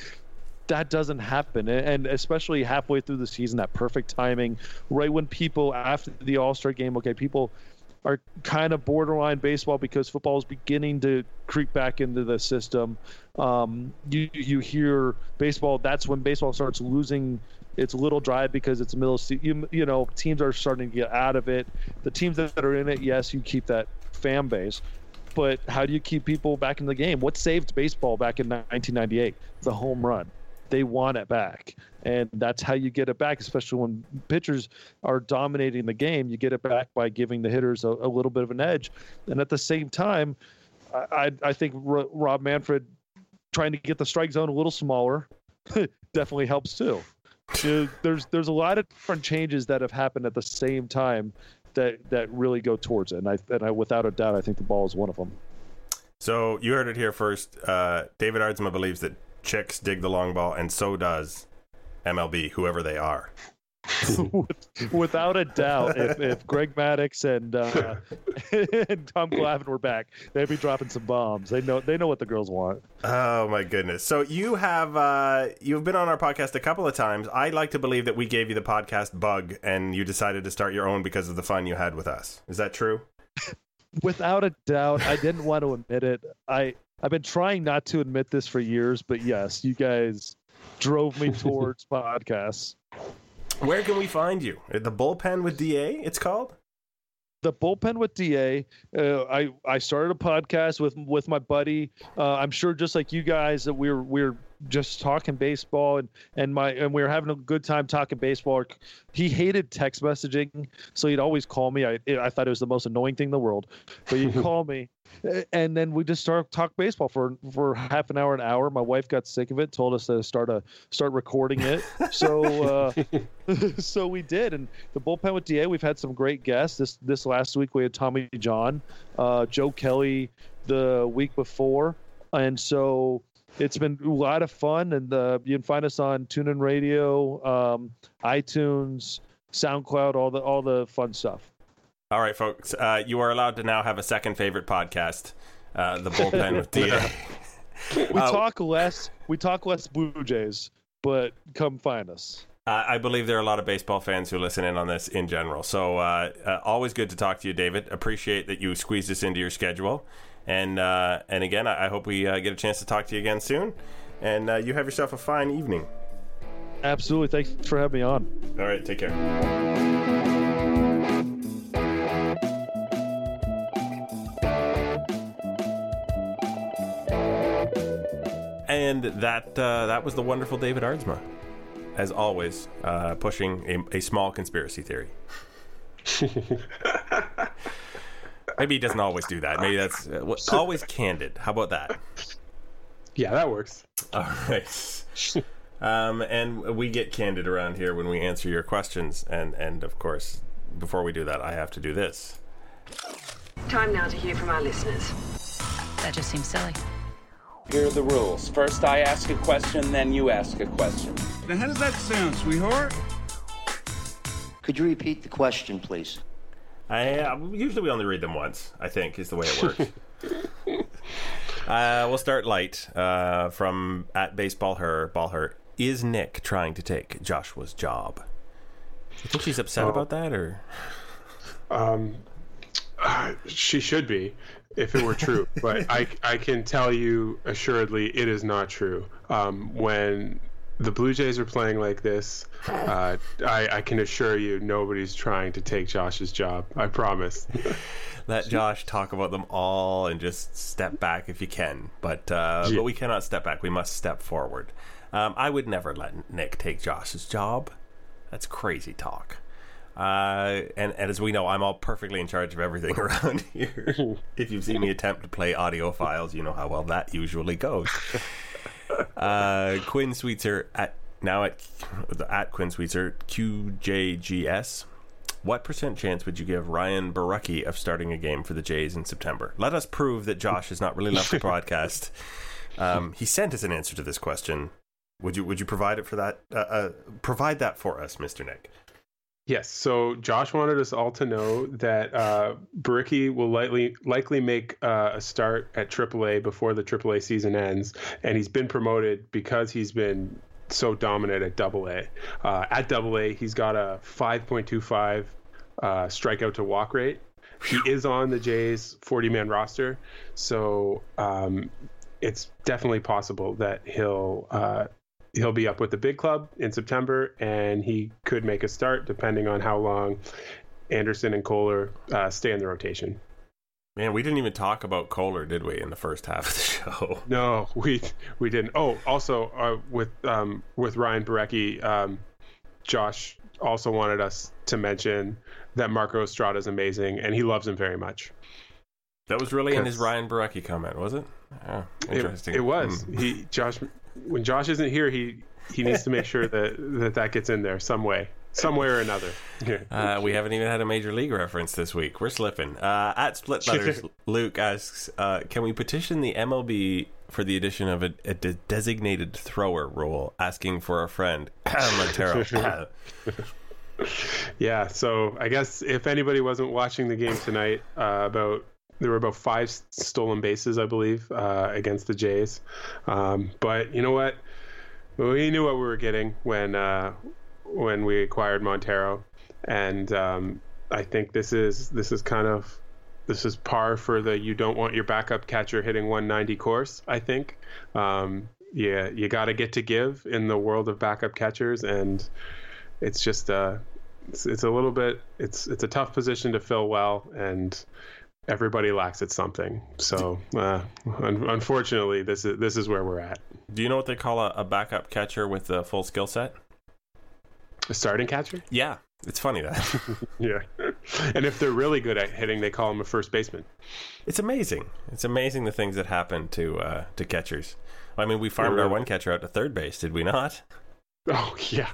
that doesn't happen and especially halfway through the season that perfect timing right when people after the all-star game okay people are kind of borderline baseball because football is beginning to creep back into the system. Um, you you hear baseball. That's when baseball starts losing its little drive because it's middle. You, you know, teams are starting to get out of it. The teams that are in it, yes, you keep that fan base, but how do you keep people back in the game? What saved baseball back in 1998? The home run. They want it back, and that's how you get it back. Especially when pitchers are dominating the game, you get it back by giving the hitters a, a little bit of an edge. And at the same time, I, I, think Ro- Rob Manfred trying to get the strike zone a little smaller definitely helps too. There's there's a lot of different changes that have happened at the same time that that really go towards it, and I and I without a doubt I think the ball is one of them. So you heard it here first. Uh, David Aardsma believes that chicks dig the long ball, and so does MLB, whoever they are. without a doubt, if, if Greg Maddux and uh, and Tom Glavine were back, they'd be dropping some bombs. They know they know what the girls want. Oh my goodness! So you have uh, you've been on our podcast a couple of times. I like to believe that we gave you the podcast bug, and you decided to start your own because of the fun you had with us. Is that true? Without a doubt, I didn't want to admit it. I I've been trying not to admit this for years, but yes, you guys drove me towards podcasts. Where can we find you? The bullpen with Da. It's called. the bullpen with Da. Uh, I I started a podcast with with my buddy. Uh, I'm sure just like you guys that we're we're just talking baseball and and my and we were having a good time talking baseball. He hated text messaging, so he'd always call me. I I thought it was the most annoying thing in the world, but he'd call me. And then we just started talk baseball for for half an hour, an hour. My wife got sick of it, told us to start a start recording it. So uh, so we did, and the bullpen with Da. We've had some great guests. This this last week we had Tommy John, uh, Joe Kelly the week before, and so it's been a lot of fun. And uh, you can find us on TuneIn Radio, um, iTunes, SoundCloud, all the all the fun stuff. All right, folks. Uh, you are allowed to now have a second favorite podcast, uh, the bullpen with Da. We Uh, talk less. We talk less Blue Jays, but come find us. I believe there are a lot of baseball fans who listen in on this in general. So uh, uh, always good to talk to you, David. Appreciate that you squeezed this into your schedule. And uh, and again, I, I hope we uh, get a chance to talk to you again soon. And uh, you have yourself a fine evening. Absolutely. Thanks for having me on. All right, take care. And that uh, that was the wonderful David Aardsma, as always, uh, pushing a, a small conspiracy theory. Maybe he doesn't always do that. Maybe that's uh, always candid. How about that? Yeah, that works. All right. Um, and we get candid around here when we answer your questions. And, and of course, before we do that, I have to do this. Time now to hear from our listeners. That just seems silly. Here are the rules. First, I ask a question, then you ask a question. Now, how does that sound, sweetheart? Could you repeat the question, please? I uh, usually we only read them once. I think is the way it works. uh, we'll start light uh, from at baseball her ball her. Is Nick trying to take Joshua's job? You think she's upset about that, or Uh, she should be if it were true, but I, I can tell you assuredly it is not true. Um, when the Blue Jays are playing like this, uh, I, I can assure you nobody's trying to take Josh's job. I promise. let Josh talk about them all and just step back if you can? But uh, Yeah. but we cannot step back. We must step forward. Um, I would never let Nick take Josh's job. That's crazy talk. Uh, and, and as we know, I'm all perfectly in charge of everything around here. if you've seen me attempt to play audio files, you know how well that usually goes. Uh, Quinn Sweetser at now at at Quinn Sweetser QJGS. What percent chance would you give Ryan Borucki of starting a game for the Jays in September? Let us prove that Josh has not really left the broadcast. Um, he sent us an answer to this question. Would you would you provide it for that? Uh, uh, provide that for us, Mister Nick. Yes. So Josh wanted us all to know that uh, Borucki will likely likely make uh, a start at AAA before the AAA season ends, and he's been promoted because he's been so dominant at AA. Uh, at AA, he's got a 5.25 uh, strikeout to walk rate. He is on the Jays 40 man roster, so um, it's definitely possible that he'll uh, he'll be up with the big club in September, and he could make a start depending on how long Anderson and Koehler uh, stay in the rotation. Man, we didn't even talk about Koehler, did we, in the first half of the show? No, we we didn't. Oh, also uh, with um, with Ryan Borucki, um, Josh also wanted us to mention that Marco Estrada is amazing, and he loves him very much. That was really in his Ryan Borucki comment, was it? Oh, interesting. It, was. Hmm. He Josh when Josh isn't here, he he needs to make sure that that, that gets in there some way, some way or another. Yeah. Uh, we haven't even had a major league reference this week. We're slipping. Uh, at Split Letters, Luke asks, uh, "Can we petition the MLB for the addition of a, a de- designated thrower rule, asking for a friend Montero?" Yeah, so I guess if anybody wasn't watching the game tonight, uh, about there were about five stolen bases, I believe, uh, against the Jays. Um, but you know what? We knew what we were getting when uh, when we acquired Montero, and um, I think this is this is kind of this is par for the you don't want your backup catcher hitting 190 course. I think. Um, yeah, you got to get to give in the world of backup catchers, and it's just uh, it's, it's a little bit it's it's a tough position to fill well, and everybody lacks at something. So uh, un- unfortunately, this is this is where we're at. Do you know what they call a, a backup catcher with a full skill set? A starting catcher, Yeah, it's funny that yeah. and if they're really good at hitting, they call him a first baseman. it's amazing. It's amazing the things that happen to uh, to catchers. I mean, we farmed Yeah, our one catcher out to third base, did we not? Oh yeah.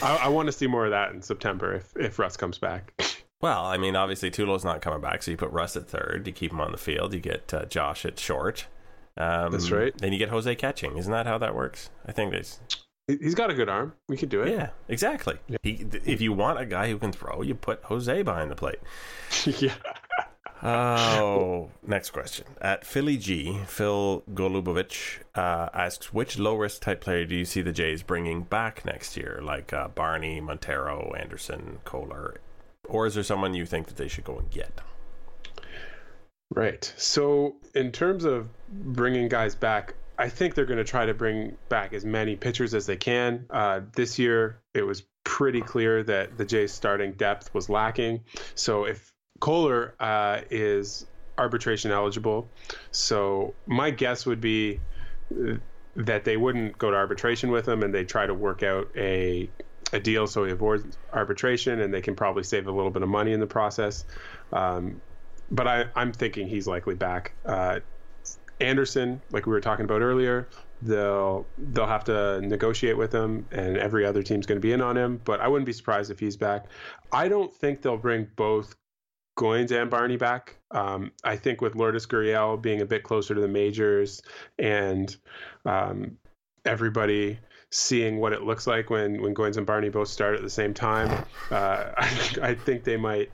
I, I want to see more of that in September if if Russ comes back. Well, I mean, obviously Tulo's not coming back, so you put Russ at third. You keep him on the field. You get uh, Josh at short. Um, That's right. Then you get Jose catching. Isn't that how that works? I think. He- He's got a good arm. We could do it. Yeah, exactly. He, th- if you want a guy who can throw, you put Jose behind the plate. yeah. Oh, next question. At Philly G, Phil Golubovich uh, asks, which low risk type player do you see the Jays bringing back next year, like uh, Barney, Montero, Anderson, Koehler, or is there someone you think that they should go and get? Right. So, in terms of bringing guys back, I think they're going to try to bring back as many pitchers as they can. Uh, this year, it was pretty clear that the Jays' starting depth was lacking. So, if Koehler uh, is arbitration eligible, so my guess would be uh, that they wouldn't go to arbitration with him and they try to work out a a deal so he avoids arbitration and they can probably save a little bit of money in the process. Um, but I, I'm thinking he's likely back. Uh, Anderson, like we were talking about earlier, they'll they'll have to negotiate with him, and every other team's going to be in on him. But I wouldn't be surprised if he's back. I don't think they'll bring both Goins and Barney back. Um, I think with Lourdes Gurriel being a bit closer to the majors and um, everybody seeing what it looks like when when Goins and Barney both start at the same time, uh, I, I think they might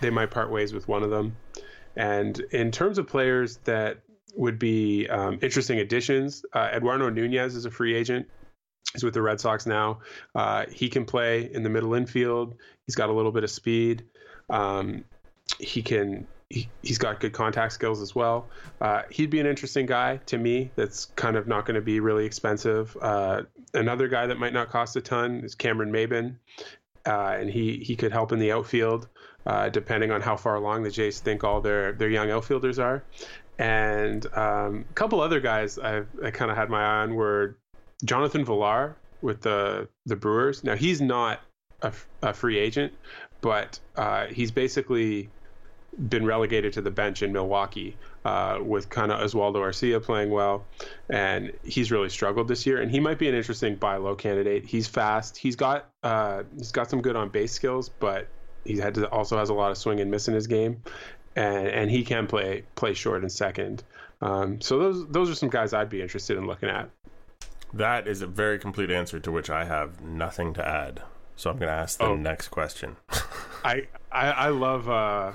they might part ways with one of them. And in terms of players that would be um, interesting additions, uh, Eduardo Nunez is a free agent. He's with the Red Sox now. Uh, he can play in the middle infield. He's got a little bit of speed. Um, he can. He, has got good contact skills as well. Uh, he'd be an interesting guy to me. That's kind of not going to be really expensive. Uh, another guy that might not cost a ton is Cameron Maybin, uh, and he he could help in the outfield uh, depending on how far along the Jays think all their their young outfielders are. And um, a couple other guys I've, I kind of had my eye on were Jonathan Villar with the the Brewers. Now he's not a, a free agent, but uh, he's basically been relegated to the bench in Milwaukee uh, with kind of Oswaldo Arcia playing well, and he's really struggled this year. And he might be an interesting buy low candidate. He's fast. He's got uh, he's got some good on base skills, but he had to, also has a lot of swing and miss in his game, and and he can play play short and second. Um, so those those are some guys I'd be interested in looking at. That is a very complete answer to which I have nothing to add. So I'm going to ask the oh. next question. I, I, I love uh,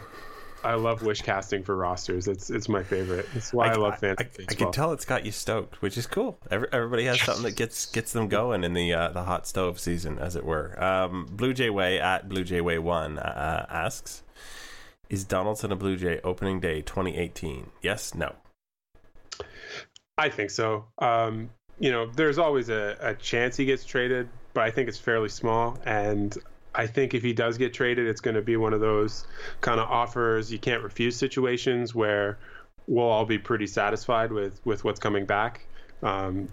I love wish casting for rosters. It's it's my favorite. It's why I, I love fantasy. I, I, can tell it's got you stoked, which is cool. Every, everybody has something that gets gets them going in the uh, the hot stove season, as it were. Um, Blue Jay Way at Blue Jay Way One uh, asks, "Is Donaldson a Blue Jay opening day 2018? Yes, no." I think so. Um, you know, there's always a, a chance he gets traded, but I think it's fairly small. And I think if he does get traded, it's going to be one of those kind of offers you can't refuse situations where we'll all be pretty satisfied with with what's coming back. Um,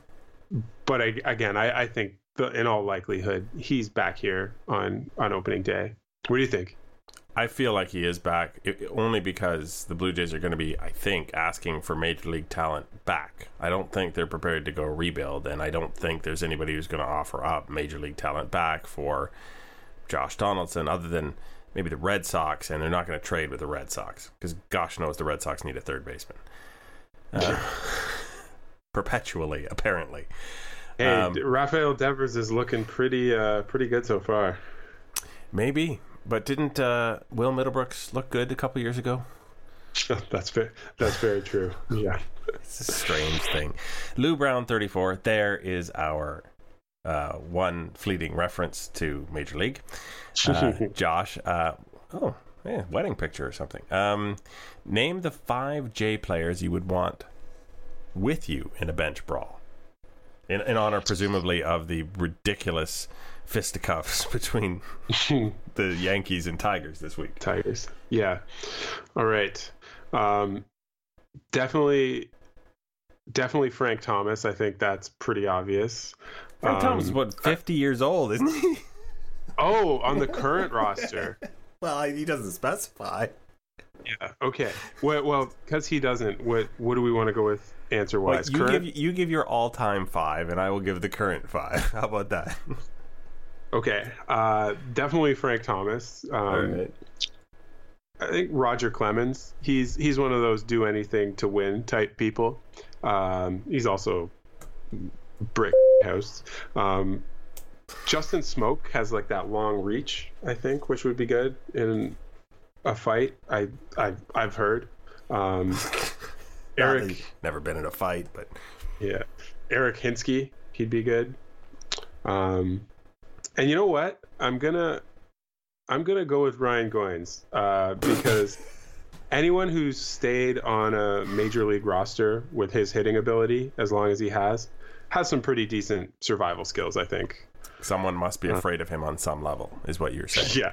but I, again, I, I think the, in all likelihood he's back here on on opening day. What do you think? I feel like he is back only because the Blue Jays are going to be, I think, asking for major league talent back. I don't think they're prepared to go rebuild, and I don't think there's anybody who's going to offer up major league talent back for Josh Donaldson, other than maybe the Red Sox, and they're not going to trade with the Red Sox because gosh knows the Red Sox need a third baseman. Uh, perpetually, apparently. Hey, um, Rafael Devers is looking pretty, uh, pretty good so far. Maybe, but didn't uh, Will Middlebrooks look good a couple years ago? that's very, that's very true. Yeah, it's a strange thing. Lou Brown, thirty-four. There is our uh, one fleeting reference to Major League. Uh, Josh, uh, oh, yeah, wedding picture or something. Um, name the five J players you would want with you in a bench brawl. In, in honor, presumably, of the ridiculous fisticuffs between the Yankees and Tigers this week. Tigers, yeah. All right. Um, definitely, definitely Frank Thomas. I think that's pretty obvious. Frank um, Thomas is what fifty years old, isn't he? Oh, on the current roster. Well, he doesn't specify. Yeah. Okay. Well, well, because he doesn't. What What do we want to go with answer wise? you current? give you give your all time five, and I will give the current five. How about that? Okay. Uh, definitely Frank Thomas. Um, all right. I think Roger Clemens. He's he's one of those do anything to win type people. Um, he's also brick house. Um, Justin Smoak has like that long reach, I think, which would be good in a fight. I I I've heard. Um, Eric, he's never been in a fight, but yeah, Eric Hinske, he'd be good. Um, and you know what? I'm gonna I'm gonna go with Ryan Goins uh, because anyone who's stayed on a major league roster with his hitting ability, as long as he has, has some pretty decent survival skills. I think. someone must be afraid of him on some level, is what you're saying. Yeah,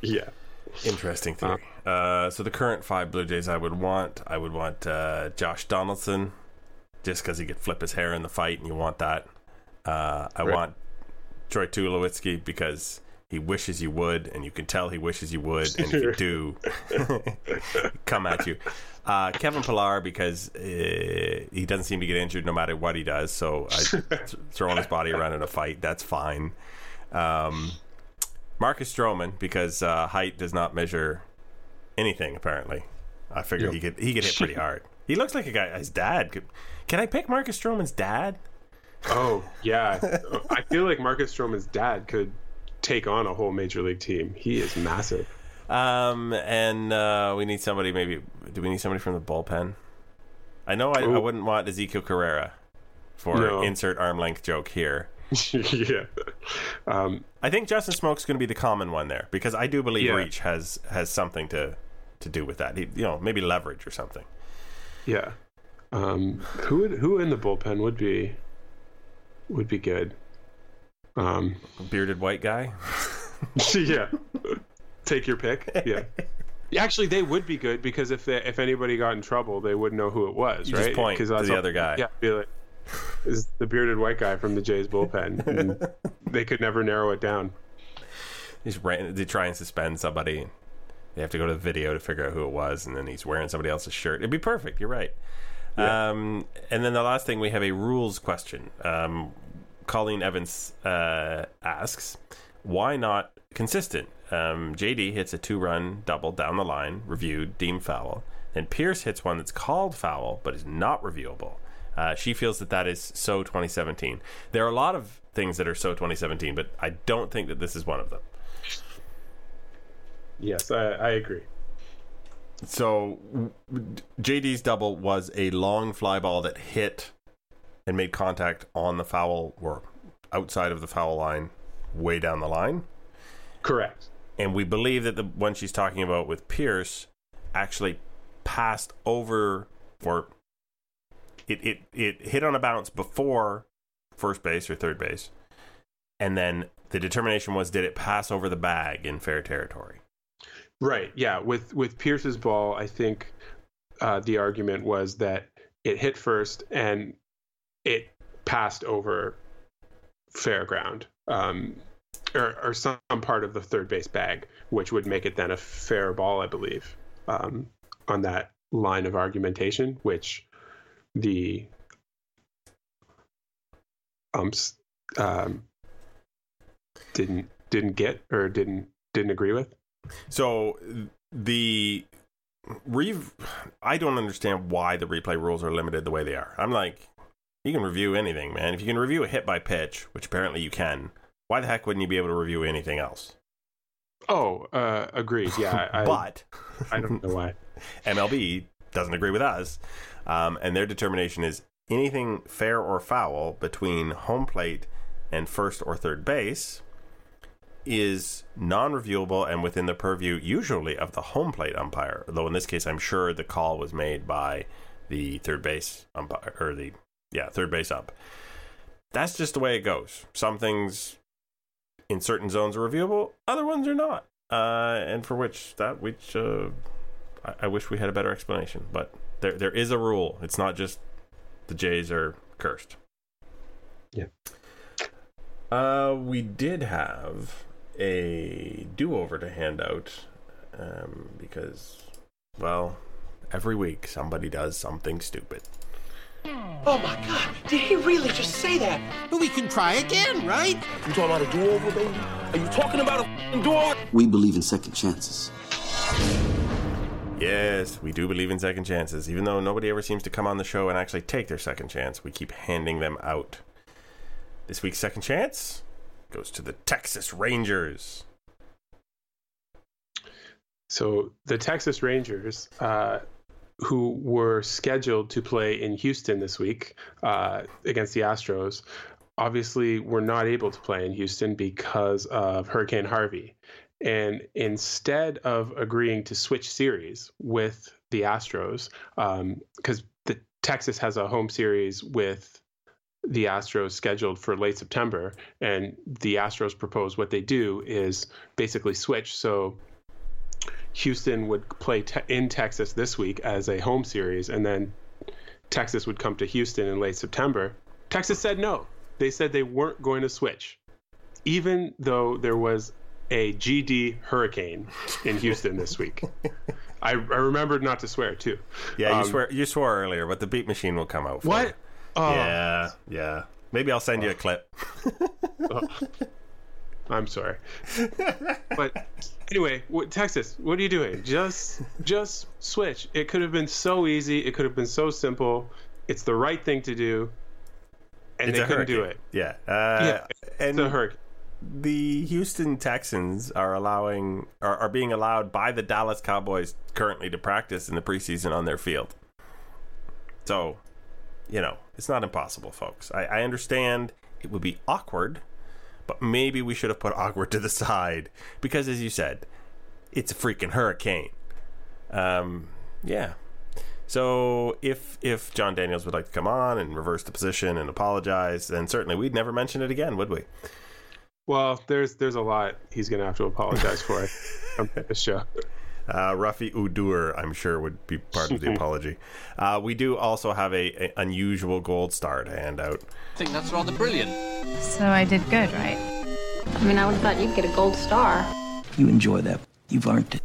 yeah. Interesting theory. Uh, so the current five Blue Jays I would want, I would want uh, Josh Donaldson, just because he could flip his hair in the fight, and you want that. Uh, I Right. want Troy Tulowitzki because he wishes you would, and you can tell he wishes you would, and if you do, come at you. Uh, Kevin Pillar because uh, he doesn't seem to get injured no matter what he does. So I, th- throwing his body around in a fight, that's fine. Um, Marcus Stroman because uh, height does not measure anything. Apparently, I figured he could he could hit pretty hard. He looks like a guy. His dad could. Can I pick Marcus Stroman's dad? Oh yeah, I feel like Marcus Stroman's dad could take on a whole major league team. He is massive. Um, and uh, we need somebody. Maybe do we need somebody from the bullpen? I know I, I wouldn't want Ezequiel Carrera for No. insert arm length joke here. yeah. Um, I think Justin Smoak's going to be the common one there because I do believe Yeah. reach has has something to to do with that. He, you know, maybe leverage or something. yeah. Um, who would who in the bullpen would be would be good? Um, Bearded white guy. yeah. Take your pick. Yeah. Actually, they would be good because if they, if anybody got in trouble, they wouldn't know who it was, You right? just point 'Cause to that's the all- other guy. Yeah, be like, is the bearded white guy from the Jays bullpen? And they could never narrow it down. He's ran, they try and suspend somebody. They have to go to the video to figure out who it was, and then he's wearing somebody else's shirt. It'd be perfect. You're right. Yeah. Um, and then the last thing we have a rules question. Um, Colleen Evans uh, asks, "Why not consistent?" Um, JD hits a two-run double down the line, reviewed, deemed foul. Then Pearce hits one that's called foul but is not reviewable. Uh, she feels that that is so 2017. There are a lot of things that are so 2017, but I don't think that this is one of them. Yes, I, I agree. So JD's double was a long fly ball that hit and made contact on the foul or outside of the foul line, way down the line. Correct. And we believe that the one she's talking about with Pearce actually passed over or it, it, it hit on a bounce before first base or third base. And then the determination was did it pass over the bag in fair territory? Right. Yeah. With with Pearce's ball, I think uh, the argument was that it hit first and it passed over fair ground, um, or, or some part of the third base bag, which would make it then a fair ball, I believe, um, on that line of argumentation, which the umps um, didn't didn't get or didn't didn't agree with. So the re I don't understand why the replay rules are limited the way they are. I'm like, you can review anything, man. If you can review a hit by pitch, which apparently you can, why the heck wouldn't you be able to review anything else? Oh, uh, agreed. Yeah, I, but I don't know why. MLB doesn't agree with us, um, and their determination is anything fair or foul between home plate and first or third base is non-reviewable and within the purview usually of the home plate umpire. Though in this case, I'm sure the call was made by the third base umpire or the yeah third base up. That's just the way it goes. Some things in certain zones are reviewable, other ones are not, uh, and for which that which uh, I, I wish we had a better explanation. But there there is a rule. It's not just the Jays are cursed. Yeah. Uh, we did have a do-over to hand out um, because, well, every week somebody does something stupid. Oh my god, did he really just say that? But We can try again, right? You talking about a do-over, baby? Are you talking about a f***ing do-over? We believe in second chances. Yes, we do believe in second chances. Even though nobody ever seems to come on the show and actually take their second chance, we keep handing them out. This week's second chance goes to the Texas Rangers. So the Texas Rangers, uh, who were scheduled to play in Houston this week uh, against the Astros, obviously were not able to play in Houston because of Hurricane Harvey. And instead of agreeing to switch series with the Astros, because um, the Texas has a home series with the Astros scheduled for late September, and the Astros propose what they do is basically switch. So Houston would play te- in Texas this week as a home series, and then Texas would come to Houston in late September. Texas said no. They said they weren't going to switch, even though there was a GD hurricane in Houston this week. I, I remembered not to swear too. Yeah, you um, swear you swore earlier, but the beat machine will come out. what? Oh. Yeah, yeah. Maybe I'll send oh. you a clip. oh. I'm sorry, but anyway, what, Texas, what are you doing? Just, just switch. It could have been so easy. It could have been so simple. It's the right thing to do, and it's they couldn't hurricane. do it. Yeah, uh, yeah. and it's a hurricane. The Houston Texans are allowing are, are being allowed by the Dallas Cowboys currently to practice in the preseason on their field. So, you know, it's not impossible, folks. I, I understand it would be awkward but maybe we should have put awkward to the side because, as you said, it's a freaking hurricane. Um, yeah. So if if Jon Daniels would like to come on and reverse the position and apologize, then certainly we'd never mention it again, would we? Well, there's there's a lot he's going to have to apologize for on this show. Uh, Rafi Udur, I'm sure, would be part of the apology. Uh, we do also have a, a, unusual gold star to hand out. I think that's rather brilliant. So I did good, right? I mean, I would have thought you'd get a gold star. You enjoy that. You've earned it.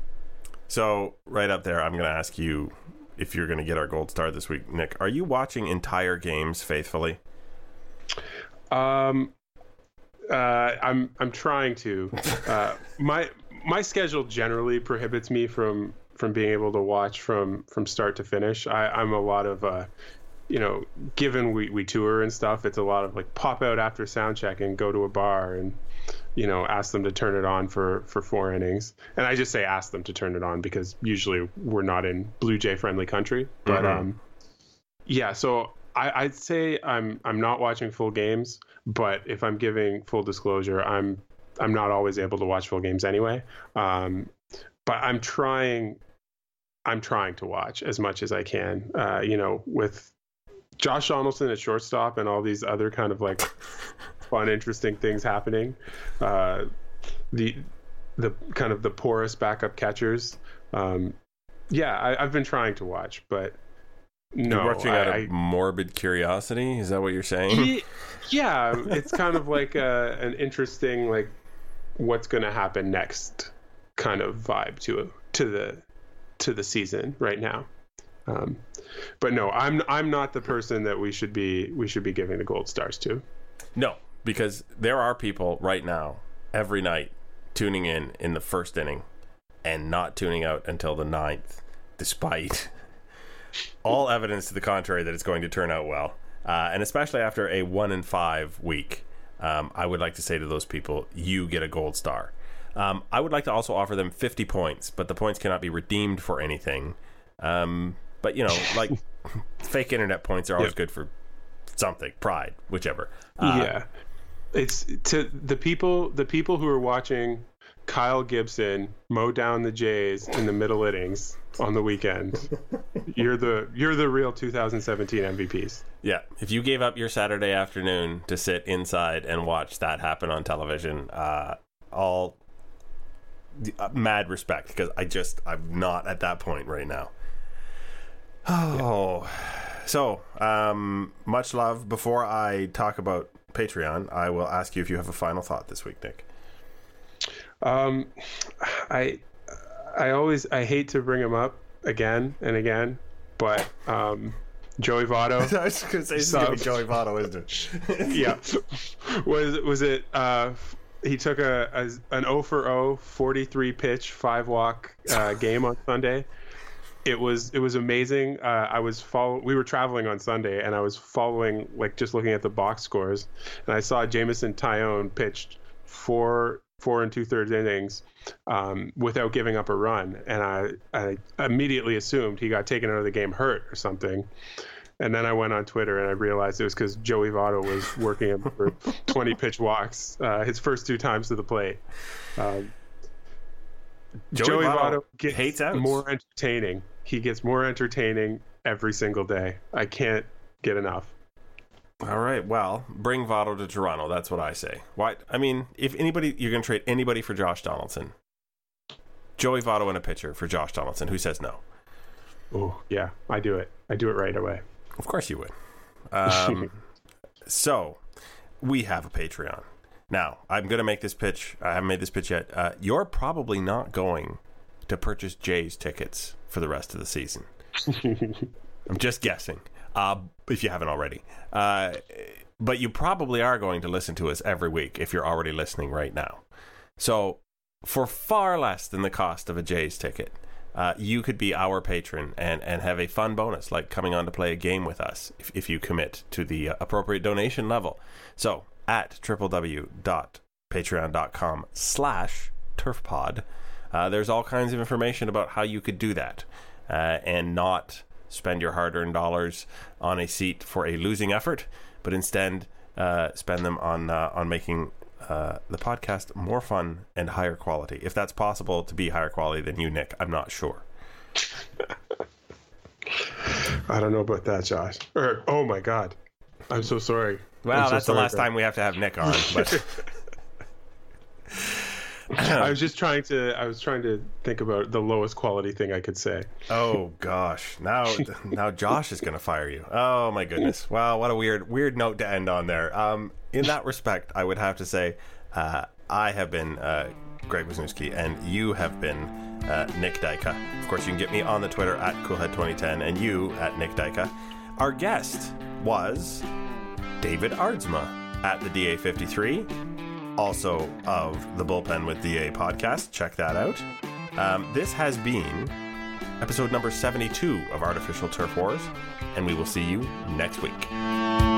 So right up there, I'm going to ask you if you're going to get our gold star this week, Nick. Are you watching entire games faithfully? Um, uh, I'm I'm trying to. Uh, my my schedule generally prohibits me from from being able to watch from from start to finish. I, I'm a lot of uh, you know, given we, we tour and stuff, it's a lot of like pop out after sound check and go to a bar and you know ask them to turn it on for for four innings. And I just say ask them to turn it on because usually we're not in Blue Jay friendly country. But mm-hmm. um, yeah, so I, I'd say I'm I'm not watching full games, but if I'm giving full disclosure, I'm I'm not always able to watch full games anyway. Um, but I'm trying. I'm trying to watch as much as I can. Uh, you know, with Josh Donaldson at shortstop and all these other kind of like fun, interesting things happening. Uh, the the kind of the porous backup catchers. Um, yeah, I, have been trying to watch, but no, you're watching out of morbid curiosity. Is that what you're saying? Yeah, it's kind of like a, an interesting like what's going to happen next kind of vibe to to the to the season right now. Um, but no, I'm I'm not the person that we should be we should be giving the gold stars to. No, because there are people right now every night tuning in in the first inning and not tuning out until the ninth, despite all evidence to the contrary that it's going to turn out well, uh, and especially after a one in five week um, I would like to say to those people, you get a gold star. Um, I would like to also offer them 50 points, but the points cannot be redeemed for anything. Um, but, you know, like fake internet points are always good for something, pride, whichever. Uh, yeah. It's to the people, the people who are watching Kyle Gibson mow down the Jays in the middle innings on the weekend. you're the you're the real 2017 MVPs. Yeah, if you gave up your Saturday afternoon to sit inside and watch that happen on television, uh, all uh, mad respect because I just I'm not at that point right now. Oh, so um, much love. Before I talk about Patreon, I will ask you if you have a final thought this week, Nick. Um, I I always I hate to bring him up again and again, but um, Joey Votto. I was going to say this is Joey Votto, isn't it? yeah. Was was it? Uh, he took a, a an 0 for 0 43 pitch five walk uh, game on Sunday. It was it was amazing. Uh, I was follow. We were traveling on Sunday, and I was following like just looking at the box scores, and I saw Jameson Taillon pitched four four and two thirds innings um, without giving up a run, and I, I immediately assumed he got taken out of the game hurt or something. And then I went on Twitter and I realized it was because Joey Votto was working him for 20 pitch walks uh, his first two times to the plate. Um, Joey, Joey Votto Votto gets hates outs. more entertaining. He gets more entertaining every single day. I can't get enough. All right. Well, bring Votto to Toronto. That's what I say. Why? I mean, if anybody, you're going to trade anybody for Josh Donaldson. Joey Votto and a pitcher for Josh Donaldson. Who says no? Oh, yeah, I do it. I do it right away. Of course you would. Um, so, we have a Patreon. Now, I'm going to make this pitch. I haven't made this pitch yet. Uh, you're probably not going to purchase Jays tickets for the rest of the season. I'm just guessing, uh, if you haven't already. Uh, but you probably are going to listen to us every week if you're already listening right now. So, for far less than the cost of a Jays ticket, uh, you could be our patron and, and have a fun bonus like coming on to play a game with us if, if you commit to the uh, appropriate donation level. So, at www.patreon.com slash turfpod, uh, there's all kinds of information about how you could do that uh, and not spend your hard-earned dollars on a seat for a losing effort, but instead uh, spend them on uh, on making uh, the podcast more fun and higher quality. If that's possible to be higher quality than you, Nick, I'm not sure. I don't know about that, Josh. Or oh my God, I'm so sorry. Well, so that's the last time we have to have Nick on. But I was just trying to. I was trying to think about the lowest quality thing I could say. oh gosh, now now Josh is going to fire you. Oh my goodness. Wow, what a weird weird note to end on there. Um, in that respect, I would have to say uh, I have been uh, Greg Wisniewski, and you have been uh, Nick Dika. Of course, you can get me on the Twitter at Coolhead2010, and you at Nick Dika. Our guest was David Aardsma at the DA53, also of the Bullpen with DA podcast. Check that out. Um, this has been episode number 72 of Artificial Turf Wars, and we will see you next week.